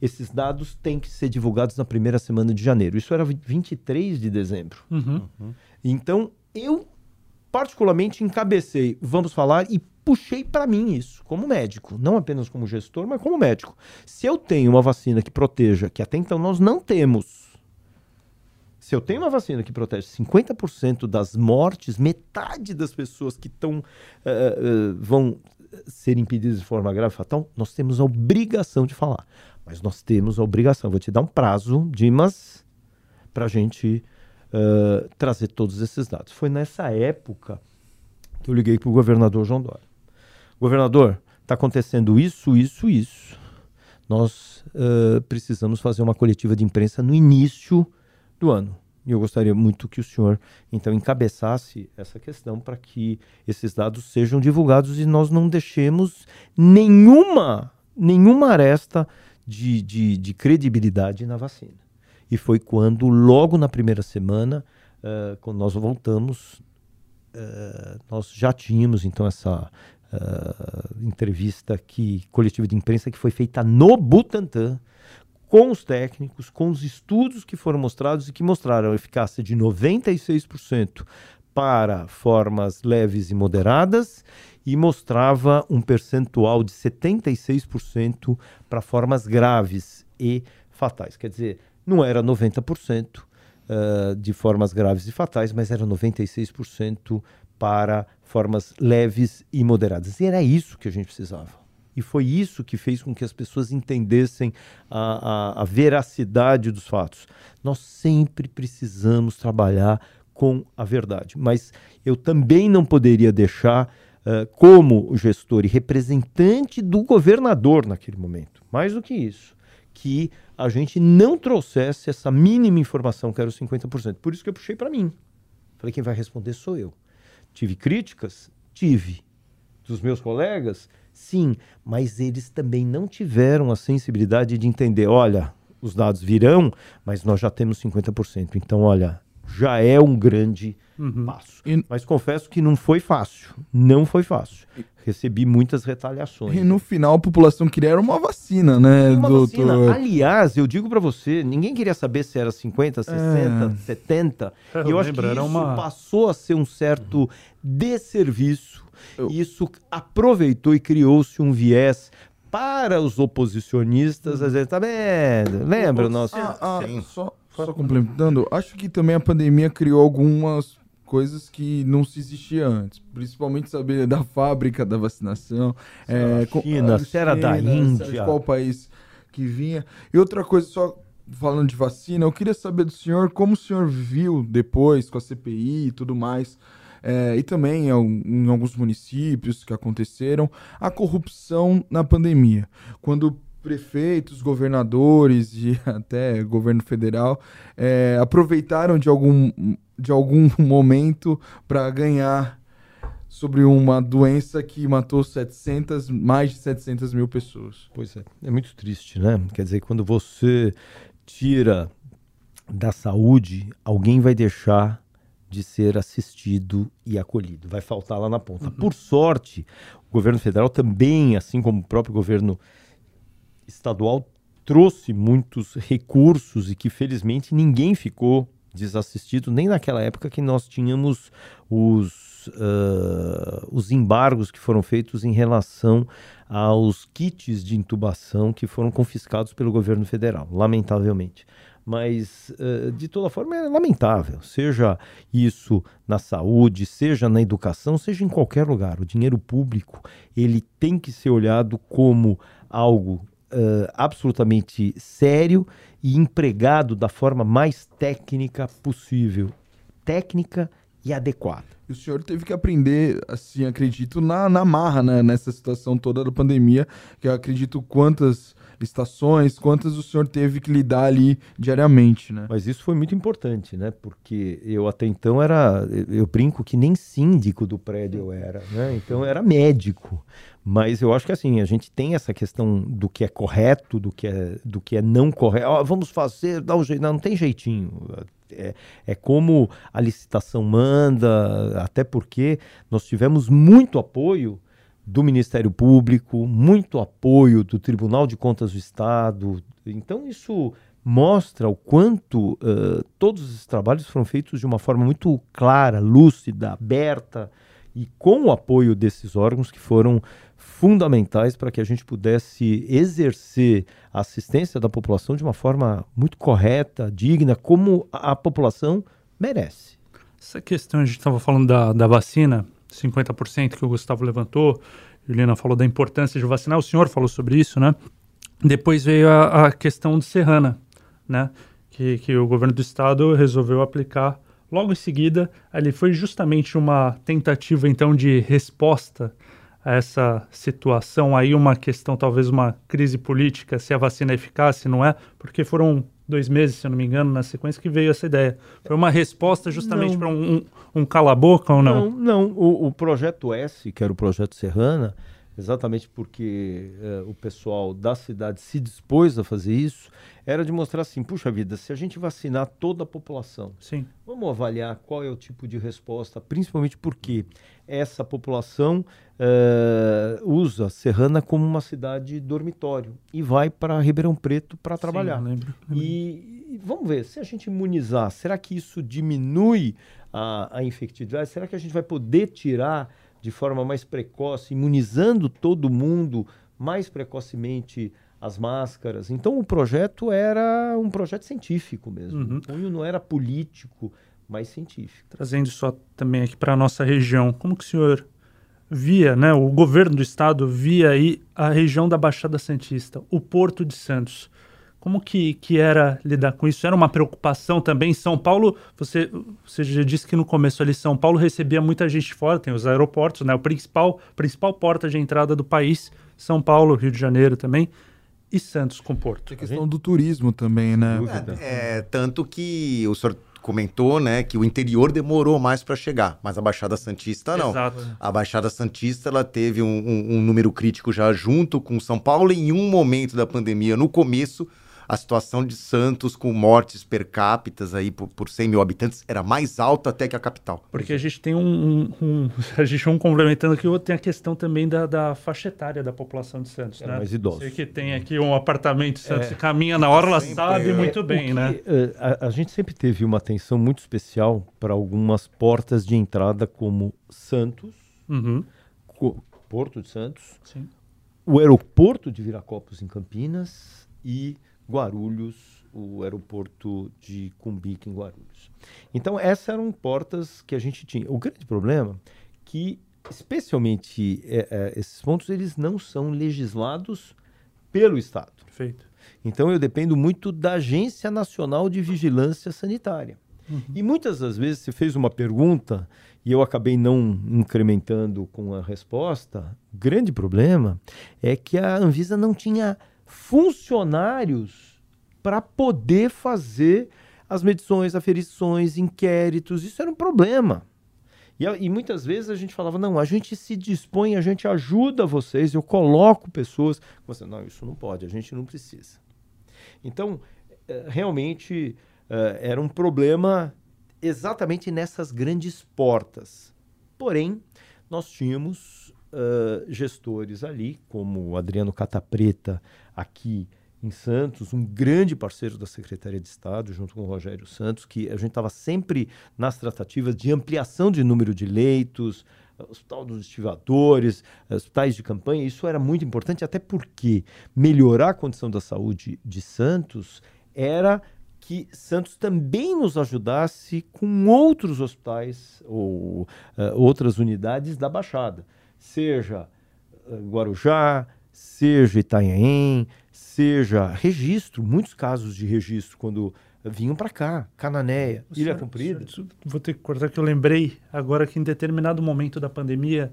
esses dados têm que ser divulgados na primeira semana de janeiro. Isso era 23 de dezembro. Uhum. Uhum. Então, eu particularmente encabecei, vamos falar, e puxei para mim isso, como médico. Não apenas como gestor, mas como médico. Se eu tenho uma vacina que proteja, que até então nós não temos, se eu tenho uma vacina que protege 50% das mortes, metade das pessoas que tão, uh, uh, vão ser impedidas de forma grave e fatal, nós temos a obrigação de falar. Mas nós temos a obrigação, vou te dar um prazo, Dimas, para a gente uh, trazer todos esses dados. Foi nessa época que eu liguei para o governador João Dória. Governador, está acontecendo isso, isso, isso. Nós uh, precisamos fazer uma coletiva de imprensa no início do ano. E eu gostaria muito que o senhor, então, encabeçasse essa questão para que esses dados sejam divulgados e nós não deixemos nenhuma, nenhuma aresta de, de, de credibilidade na vacina. E foi quando, logo na primeira semana, uh, quando nós voltamos, uh, nós já tínhamos então essa uh, entrevista que, coletiva de imprensa que foi feita no Butantan, com os técnicos, com os estudos que foram mostrados e que mostraram eficácia de 96% para formas leves e moderadas e mostrava um percentual de 76% para formas graves e fatais. Quer dizer, não era 90% uh, ah, de formas graves e fatais, mas era 96% para formas leves e moderadas. E era isso que a gente precisava. E foi isso que fez com que as pessoas entendessem a, a, a veracidade dos fatos. Nós sempre precisamos trabalhar com a verdade, mas eu também não poderia deixar uh, como gestor e representante do governador naquele momento. Mais do que isso, que a gente não trouxesse essa mínima informação, que era os 50%. Por isso que eu puxei para mim. Falei, quem vai responder sou eu. Tive críticas? Tive. Dos meus colegas? Sim. Mas eles também não tiveram a sensibilidade de entender: olha, os dados virão, mas nós já temos 50%. Então, olha, já é um grande uhum. passo. E... Mas confesso que não foi fácil. Não foi fácil. Recebi muitas retaliações. E no final a população queria uma vacina, né, uma doutor? Vacina. Aliás, eu digo para você, ninguém queria saber se era 50, 60, é. 70. É, eu, eu acho que isso uma... passou a ser um certo desserviço. Eu... Isso aproveitou e criou-se um viés para os oposicionistas, às vezes, tá vendo? Lembra o nosso... Ah, ah, só, só complementando, acho que também a pandemia criou algumas coisas que não se existia antes. Principalmente saber da fábrica da vacinação. É, China, se era da Índia. De qual país que vinha. E outra coisa, só falando de vacina, eu queria saber do senhor como o senhor viu depois com a CPI e tudo mais. É, e também em, alguns municípios que aconteceram, a corrupção na pandemia. Quando prefeitos, governadores e até governo federal é, aproveitaram de algum, de algum momento para ganhar sobre uma doença que matou 700, mais de 700 mil pessoas. Pois é, é muito triste, né? Quer dizer, quando você tira da saúde, alguém vai deixar de ser assistido e acolhido, vai faltar lá na ponta. Uhum. Por sorte, o governo federal também, assim como o próprio governo estadual trouxe muitos recursos e que felizmente ninguém ficou desassistido, nem naquela época que nós tínhamos os, uh, os embargos que foram feitos em relação aos kits de intubação que foram confiscados pelo governo federal, lamentavelmente. Mas, uh, de toda forma, é lamentável, seja isso na saúde, seja na educação, seja em qualquer lugar. O dinheiro público ele tem que ser olhado como algo uh, absolutamente sério e empregado da forma mais técnica possível. Técnica e adequada. E o senhor teve que aprender, assim, acredito, na, na marra, né? Nessa situação toda da pandemia, que eu acredito quantas estações, quantas o senhor teve que lidar ali diariamente, né? Mas isso foi muito importante, né? Porque eu até então era, eu brinco que nem síndico do prédio eu era, né? Então eu era médico. Mas eu acho que assim, a gente tem essa questão do que é correto, do que é, do que é não correto. Oh, vamos fazer, dá um jeito. Não, não tem jeitinho. É, é como a licitação manda, até porque nós tivemos muito apoio do Ministério Público, muito apoio do Tribunal de Contas do Estado. Então, isso mostra o quanto uh, todos esses trabalhos foram feitos de uma forma muito clara, lúcida, aberta e com o apoio desses órgãos que foram fundamentais para que a gente pudesse exercer a assistência da população de uma forma muito correta, digna, como a, população merece. Essa questão, a gente estava falando da, da vacina, 50% que o Gustavo levantou, Juliana falou da importância de vacinar, o senhor falou sobre isso, né? Depois veio a, a questão de Serrana, né? Que, que o governo do estado resolveu aplicar logo em seguida. Ali foi justamente uma tentativa, então, de resposta a essa situação aí, uma questão, talvez uma crise política, se a vacina é eficaz, se não é, porque foram dois meses, se eu não me engano, na sequência que veio essa ideia. Foi uma resposta justamente para um, um, um cala-boca ou não? Não, não. O, o, projeto S, que era o projeto Serrana, exatamente porque é, o pessoal da cidade se dispôs a fazer isso, era de mostrar assim, puxa vida, se a gente vacinar toda a população, Sim. vamos avaliar qual é o tipo de resposta, principalmente porque essa população uh, usa Serrana como uma cidade dormitório e vai para Ribeirão Preto para trabalhar. Sim, lembro, lembro. E, e, vamos ver, se a gente imunizar, será que isso diminui a, a infectividade? Será que a gente vai poder tirar de forma mais precoce, imunizando todo mundo mais precocemente as máscaras? Então o projeto era um projeto científico mesmo. Uhum. O cunho não era político, mas científico. Trazendo só também aqui para a nossa região, como que o senhor via, né, o governo do estado via aí a região da Baixada Santista, o Porto de Santos. Como que, que era lidar com isso? Era uma preocupação também? São Paulo, você, você já disse que no começo ali São Paulo recebia muita gente fora, tem os aeroportos, né? O principal, principal porta de entrada do país, São Paulo, Rio de Janeiro também e Santos com Porto. A questão do turismo também, né? É, é, tanto que o senhor comentou, né, que o interior demorou mais para chegar, mas a Baixada Santista não. Exato. A Baixada Santista ela teve um, um, um número crítico já junto com São Paulo em um momento da pandemia, no começo a situação de Santos com mortes per capita aí por, por 100 mil habitantes era mais alta até que a capital. Porque a gente tem um, um, um a gente um complementando aqui, outro tem a questão também da, da faixa etária da população de Santos, é, né? Mais idosos. Você que tem aqui um apartamento de Santos é, e caminha na hora, ela sabe é, muito bem, que, né? É, a, a gente sempre teve uma atenção muito especial para algumas portas de entrada como Santos, uhum. Porto de Santos, Sim. o aeroporto de Viracopos em Campinas e Guarulhos, o aeroporto de Cumbica em Guarulhos. Então essas eram portas que a gente tinha. O grande problema é que especialmente é, é, esses pontos eles não são legislados pelo Estado. Perfeito. Então eu dependo muito da Agência Nacional de Vigilância Sanitária. Uhum. E muitas das vezes você fez uma pergunta e eu acabei não incrementando com a resposta. O grande problema é que a Anvisa não tinha funcionários para poder fazer as medições, aferições, inquéritos. Isso era um problema. E, e, muitas vezes a gente falava, não, a gente se dispõe, a gente ajuda vocês, eu coloco pessoas. Você, não, isso não pode, a gente não precisa. Então, eh, realmente eh, era um problema exatamente nessas grandes portas. Porém, nós tínhamos uh, gestores ali, como o Adriano Catapreta, aqui em Santos, um grande parceiro da Secretaria de Estado, junto com o Rogério Santos, que a gente estava sempre nas tratativas de ampliação de número de leitos, hospital dos estivadores, hospitais de campanha. Isso era muito importante, até porque melhorar a condição da saúde de Santos era que Santos também nos ajudasse com outros hospitais ou uh, outras unidades da Baixada, seja uh, Guarujá, seja Itanhaém, seja registro, muitos casos de registro quando vinham para cá, Cananéia, o Ilha senhor, Comprida. Senhor, vou ter que cortar que eu lembrei agora que em determinado momento da pandemia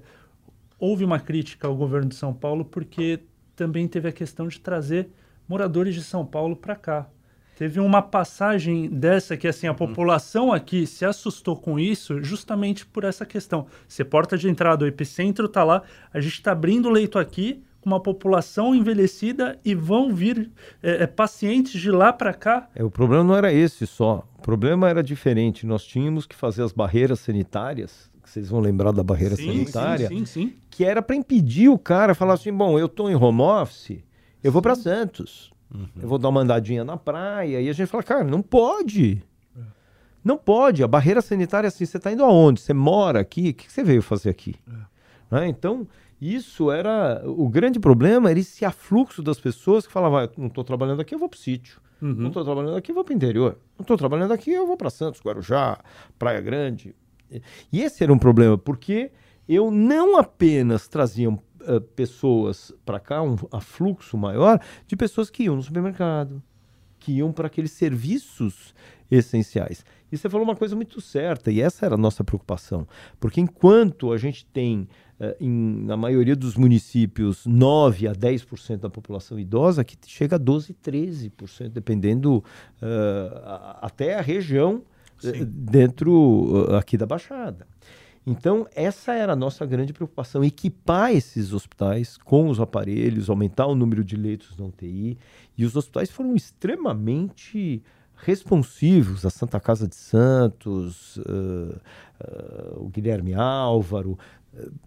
houve uma crítica ao governo de São Paulo porque também teve a questão de trazer moradores de São Paulo para cá. Teve uma passagem dessa que assim a uhum. população aqui se assustou com isso justamente por essa questão. Se porta de entrada, o epicentro está lá, a gente está abrindo leito aqui, com uma população envelhecida e vão vir é, é, pacientes de lá para cá. É, o problema não era esse só. O problema era diferente. Nós tínhamos que fazer as barreiras sanitárias. Vocês vão lembrar da barreira sim, sanitária, sim, sim, que era para impedir o cara falar assim: bom, eu estou em home office, eu vou para Santos, uhum. eu vou dar uma andadinha na praia. E a gente fala: cara, não pode. É. Não pode. A barreira sanitária, assim, você está indo aonde? Você mora aqui? O que você veio fazer aqui? É. Né? Então, isso era. O grande problema era esse afluxo das pessoas que falavam: ah, não estou trabalhando aqui, eu vou para o sítio. Uhum. Não estou trabalhando aqui, eu vou para o interior. Não estou trabalhando aqui, eu vou para Santos, Guarujá, Praia Grande. E esse era um problema, porque eu não apenas trazia uh, pessoas para cá, um afluxo maior de pessoas que iam no supermercado, que iam para aqueles serviços essenciais. E você falou uma coisa muito certa, e essa era a nossa preocupação. Porque enquanto a gente tem eh, em, na maioria dos municípios, 9 a 10% da população idosa, que chega a 12, 13%, dependendo uh, até a região uh, dentro uh, aqui da Baixada. Então, essa era a nossa grande preocupação: equipar esses hospitais com os aparelhos, aumentar o número de leitos na UTI. E os hospitais foram extremamente responsivos, a Santa Casa de Santos, uh, uh, o Guilherme Álvaro,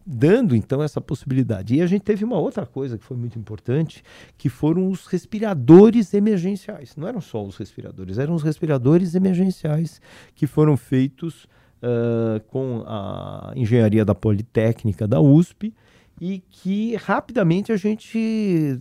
dando então essa possibilidade. E a gente teve uma outra coisa que foi muito importante, que foram os respiradores emergenciais. Não eram só os respiradores, eram os respiradores emergenciais que foram feitos uh, com a engenharia da Politécnica da USP e que rapidamente a gente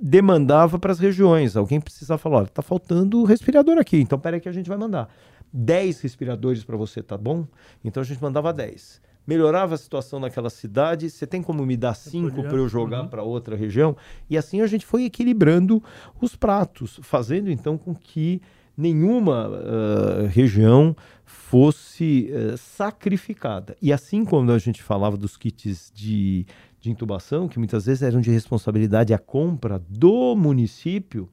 demandava para as regiões. Alguém precisava falar, está faltando respirador aqui, então peraí que a gente vai mandar. 10 respiradores para você, tá bom? Então a gente mandava 10 melhorava a situação naquela cidade. Você tem como me dar cinco para eu jogar uhum. para outra região? E assim a gente foi equilibrando os pratos, fazendo então com que nenhuma uh, região fosse uh, sacrificada. E assim como a gente falava dos kits de, de intubação, que muitas vezes eram de responsabilidade a compra do município,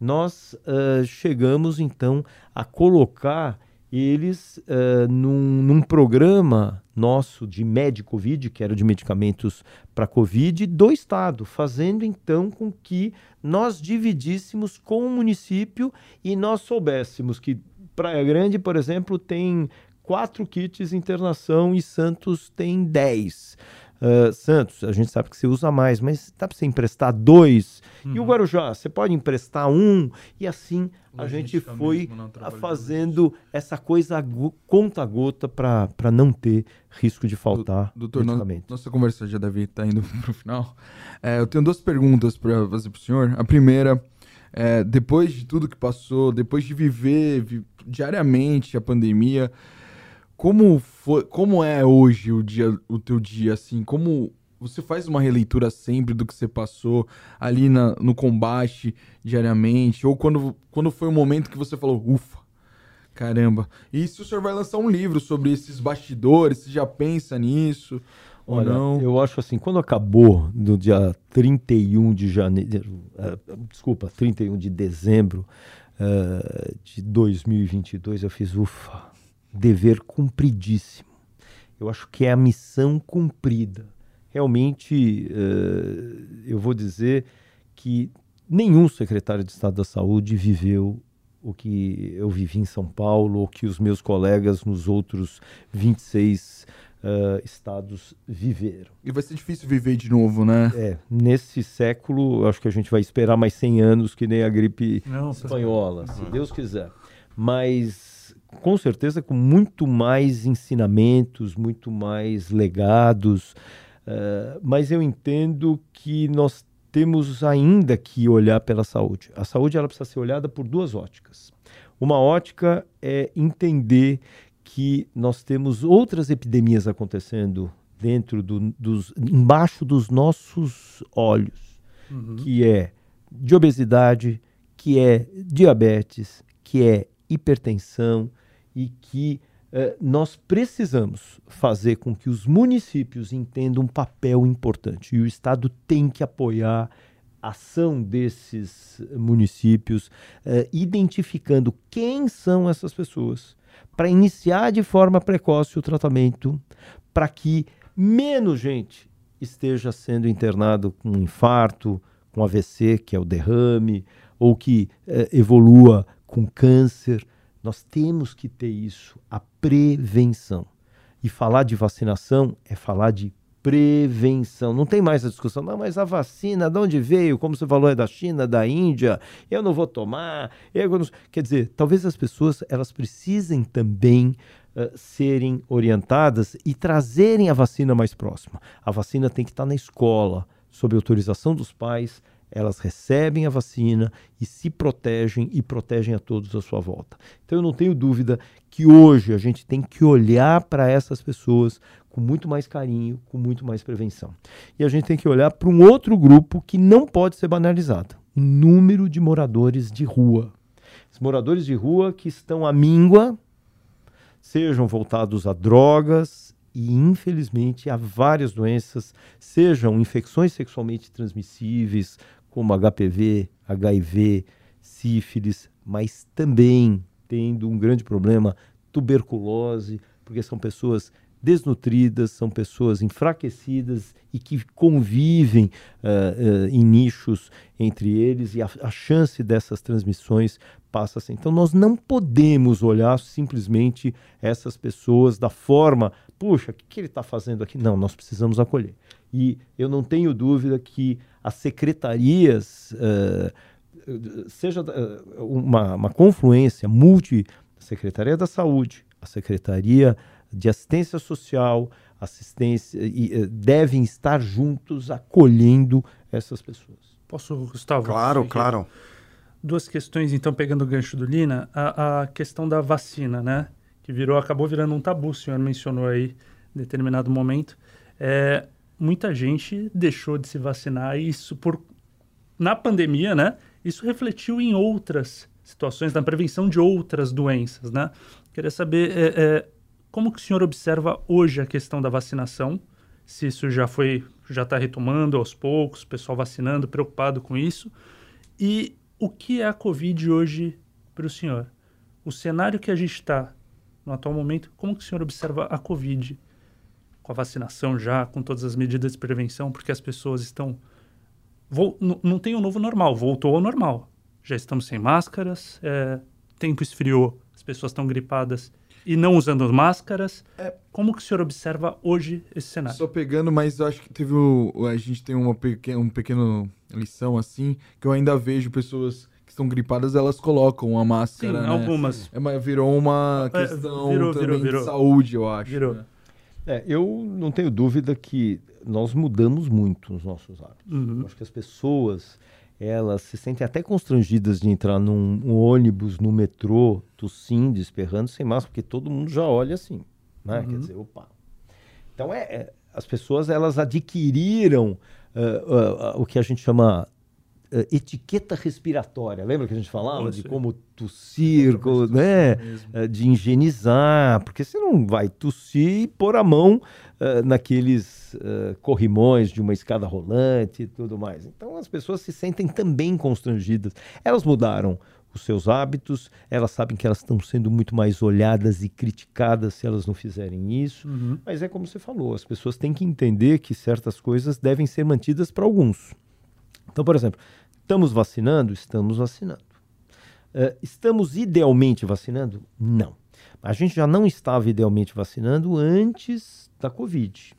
nós uh, chegamos então a colocar eles uh, num, num, programa nosso de médico Covid, que era de medicamentos para Covid, do Estado, fazendo então com que nós dividíssemos com o município e nós soubéssemos que Praia Grande, por exemplo, tem quatro kits internação e Santos tem dez. Uh, Santos, a gente sabe que você usa mais, mas dá para você emprestar dois. Uhum. E o uhum. Guarujá, você pode emprestar um. E assim a gente foi fazendo essa coisa conta gota para não ter risco de faltar Doutor, medicamento. nossa conversa já deve estar tá indo para o final. É, eu tenho duas perguntas para fazer para o senhor. A primeira é, depois de tudo que passou, depois de viver vi, diariamente a pandemia, como foi, como é hoje o dia, o teu dia assim? Como você faz uma releitura sempre do que você passou ali na, no combate diariamente ou quando, quando foi o um momento que você falou, ufa, caramba. E se o senhor vai lançar um livro sobre esses bastidores, você já pensa nisso? Olha, não? eu acho assim, quando acabou no dia 31 de janeiro, uh, desculpa, 31 de dezembro uh, de 2022, eu fiz, ufa, dever cumpridíssimo. Eu acho que é a missão cumprida. Realmente, uh, eu vou dizer que nenhum secretário de Estado da Saúde viveu o que eu vivi em São Paulo, ou que os meus colegas nos outros 26 uh, estados viveram. E vai ser difícil viver de novo, né? É, nesse século, acho que a gente vai esperar mais 100 anos, que nem a gripe Não, espanhola, se Deus quiser. Mas, com certeza, com muito mais ensinamentos, muito mais legados. Uh, mas eu entendo que nós temos ainda que olhar pela saúde. A saúde ela precisa ser olhada por duas óticas. Uma ótica é entender que nós temos outras epidemias acontecendo dentro do, dos embaixo dos nossos olhos, uhum. que é de obesidade, que é diabetes, que é hipertensão e que eh, nós precisamos fazer com que os municípios entendam um papel importante e o Estado tem que apoiar ação desses municípios, eh, identificando quem são essas pessoas, para iniciar de forma precoce o tratamento, para que menos gente esteja sendo internado com infarto, com AVC, que é o derrame, ou que eh, evolua com câncer. Nós temos que ter isso, a prevenção. E falar de vacinação é falar de prevenção. Não tem mais a discussão, não, mas a vacina, de onde veio? Como você falou, é da China, da Índia, eu não vou tomar. Não... Quer dizer, talvez as pessoas elas precisem também uh, serem orientadas e trazerem a vacina mais próxima. A vacina tem que estar na escola, sob autorização dos pais, elas recebem a vacina e se protegem e protegem a todos à sua volta. Então eu não tenho dúvida que hoje a gente tem que olhar para essas pessoas com muito mais carinho, com muito mais prevenção. E a gente tem que olhar para um outro grupo que não pode ser banalizado: o número de moradores de rua. Os moradores de rua que estão à míngua, sejam voltados a drogas e, infelizmente, a várias doenças, sejam infecções sexualmente transmissíveis, como HPV, HIV, sífilis, mas também tendo um grande problema tuberculose, porque são pessoas desnutridas, são pessoas enfraquecidas e que convivem uh, uh, em nichos entre eles e a, a, chance dessas transmissões passa assim. Então nós não podemos olhar simplesmente essas pessoas da forma, puxa, o que, que ele está fazendo aqui? Não, nós precisamos acolher. E eu não tenho dúvida que as secretarias, uh, seja uma, uma confluência multi, a Secretaria da Saúde, a Secretaria de Assistência Social, assistência, e, devem estar juntos acolhendo essas pessoas. Posso, Gustavo? Claro, claro. Duas questões, então, pegando o gancho do Lina. A, a questão da vacina, né? Que virou, acabou virando um tabu, o senhor mencionou aí em determinado momento. É, muita gente deixou de se vacinar e isso por na pandemia, né? Isso refletiu em outras situações, na prevenção de outras doenças, né? Queria saber é, é, como que o senhor observa hoje a questão da vacinação, se isso já foi, já está retomando aos poucos, pessoal vacinando, preocupado com isso, e o que é a Covid hoje para o senhor? O cenário que a gente está no atual momento, como que o senhor observa a Covid? com a vacinação já, com todas as medidas de prevenção, porque as pessoas estão. Não tem o um novo normal, voltou ao normal. Já estamos sem máscaras, é... tempo esfriou, as pessoas estão gripadas e não usando máscaras. É... Como que o senhor observa hoje esse cenário? Só pegando, mas eu acho que teve o... a gente tem uma pequena, um pequeno lição assim, que eu ainda vejo pessoas que estão gripadas, elas colocam a máscara. Sim, né? algumas. É, mas virou uma é, questão é, virou, também virou, virou. de saúde, eu acho. Virou. Né? É, eu não tenho dúvida que nós mudamos muito os nossos hábitos. Uhum. Acho que as pessoas elas se sentem até constrangidas de entrar num um ônibus, no metrô, tossindo, esperrando sem máscara, porque todo mundo já olha assim, né? Uhum. Quer dizer, opa. Então, é, é, as pessoas, elas adquiriram uh, uh, o que a gente chama uh, etiqueta respiratória. Lembra que a gente falava de como tossir, co- né? Uh, de higienizar, porque você não vai tossir e pôr a mão uh, naqueles corrimões de uma escada rolante e tudo mais. Então as pessoas se sentem também constrangidas. Elas mudaram os seus hábitos, elas sabem que elas estão sendo muito mais olhadas e criticadas se elas não fizerem isso. Uhum. Mas é como você falou, as pessoas têm que entender que certas coisas devem ser mantidas para alguns. Então, por exemplo, estamos vacinando? Estamos vacinando. Eh, estamos idealmente vacinando? Não. A gente já não estava idealmente vacinando antes da Covid.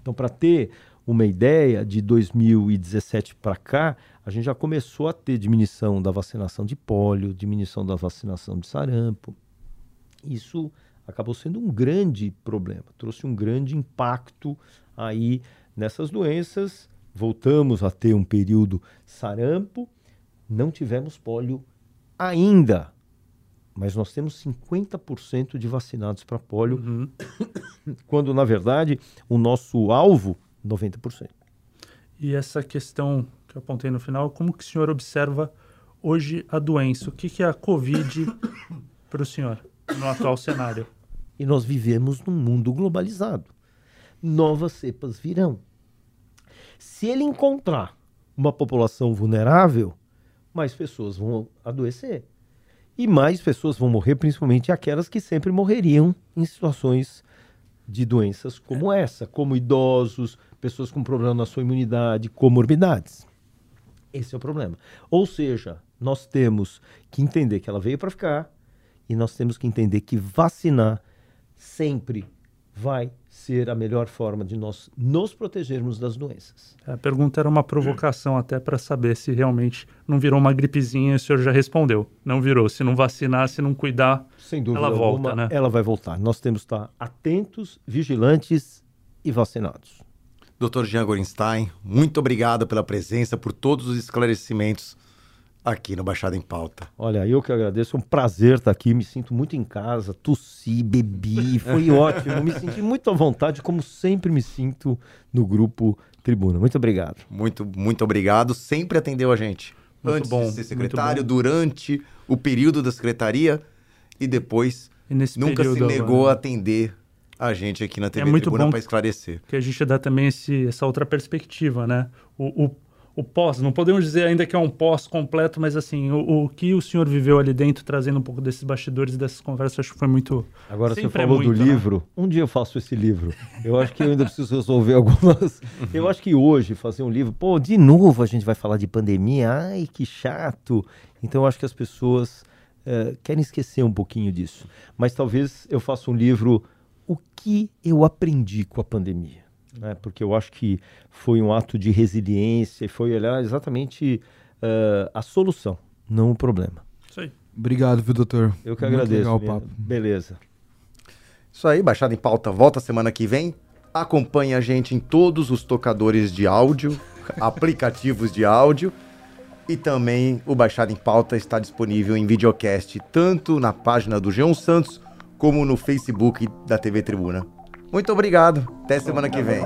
Então, para ter uma ideia, de 2017 para cá, a gente já começou a ter diminuição da vacinação de pólio, diminuição da vacinação de sarampo. Isso acabou sendo um grande problema, trouxe um grande impacto aí nessas doenças. Voltamos a ter um período sarampo, não tivemos pólio ainda, mas nós temos 50% de vacinados para pólio, Uhum. quando na verdade o nosso alvo 90%. E essa questão que eu apontei no final, como que o senhor observa hoje a doença? O que, que é a Covid para o senhor no atual cenário? E nós vivemos num mundo globalizado. Novas cepas virão. Se ele encontrar uma população vulnerável, mais pessoas vão adoecer. E mais pessoas vão morrer, principalmente aquelas que sempre morreriam em situações de doenças como essa, como idosos, pessoas com problema na sua imunidade, comorbidades. Esse é o problema. Ou seja, nós temos que entender que ela veio para ficar e nós temos que entender que vacinar sempre vai ser a melhor forma de nós nos protegermos das doenças. A pergunta era uma provocação até para saber se realmente não virou uma gripezinha e o senhor já respondeu. Não virou. Se não vacinar, se não cuidar, Sem dúvida Ela volta, alguma, né? ela vai voltar. Nós temos que estar atentos, vigilantes e vacinados. Dr. Jean Gorenstein, muito obrigado pela presença, por todos os esclarecimentos aqui no Baixada em Pauta. Olha, eu que agradeço, é um prazer estar aqui, me sinto muito em casa, tossi, bebi, foi ótimo, me senti muito à vontade, como sempre me sinto no grupo Tribuna. Muito obrigado. Muito, muito obrigado. Sempre atendeu a gente. Muito Antes bom, de ser secretário, durante o período da secretaria e depois e nesse nunca se negou agora, a atender a gente aqui na TV muito Tribuna bom para esclarecer. que a gente dá também esse, essa outra perspectiva, né? O, o, o pós, não podemos dizer ainda que é um pós completo, mas assim, o, o que o senhor viveu ali dentro, trazendo um pouco desses bastidores, dessas conversas, acho que foi muito. Agora você é falou do muito, né? livro. Um dia eu faço esse livro. Eu acho que eu ainda preciso resolver algumas. Eu acho que hoje fazer um livro, pô, de novo a gente vai falar de pandemia. Ai, que chato. Então eu acho que as pessoas eh, querem esquecer um pouquinho disso. Mas talvez eu faça um livro o que eu aprendi com a pandemia. Né? Porque eu acho que foi um ato de resiliência e foi olhar exatamente eh, a solução, não o problema. Isso aí. Obrigado, viu, doutor? Eu que Muito agradeço. Legal o papo. Beleza. Isso aí, Baixada em Pauta volta semana que vem. Acompanhe a gente em todos os tocadores de áudio, aplicativos de áudio. E também o Baixada em Pauta está disponível em videocast, tanto na página do Jean Santos, como no Facebook da TV Tribuna. Muito obrigado. Até semana que vem.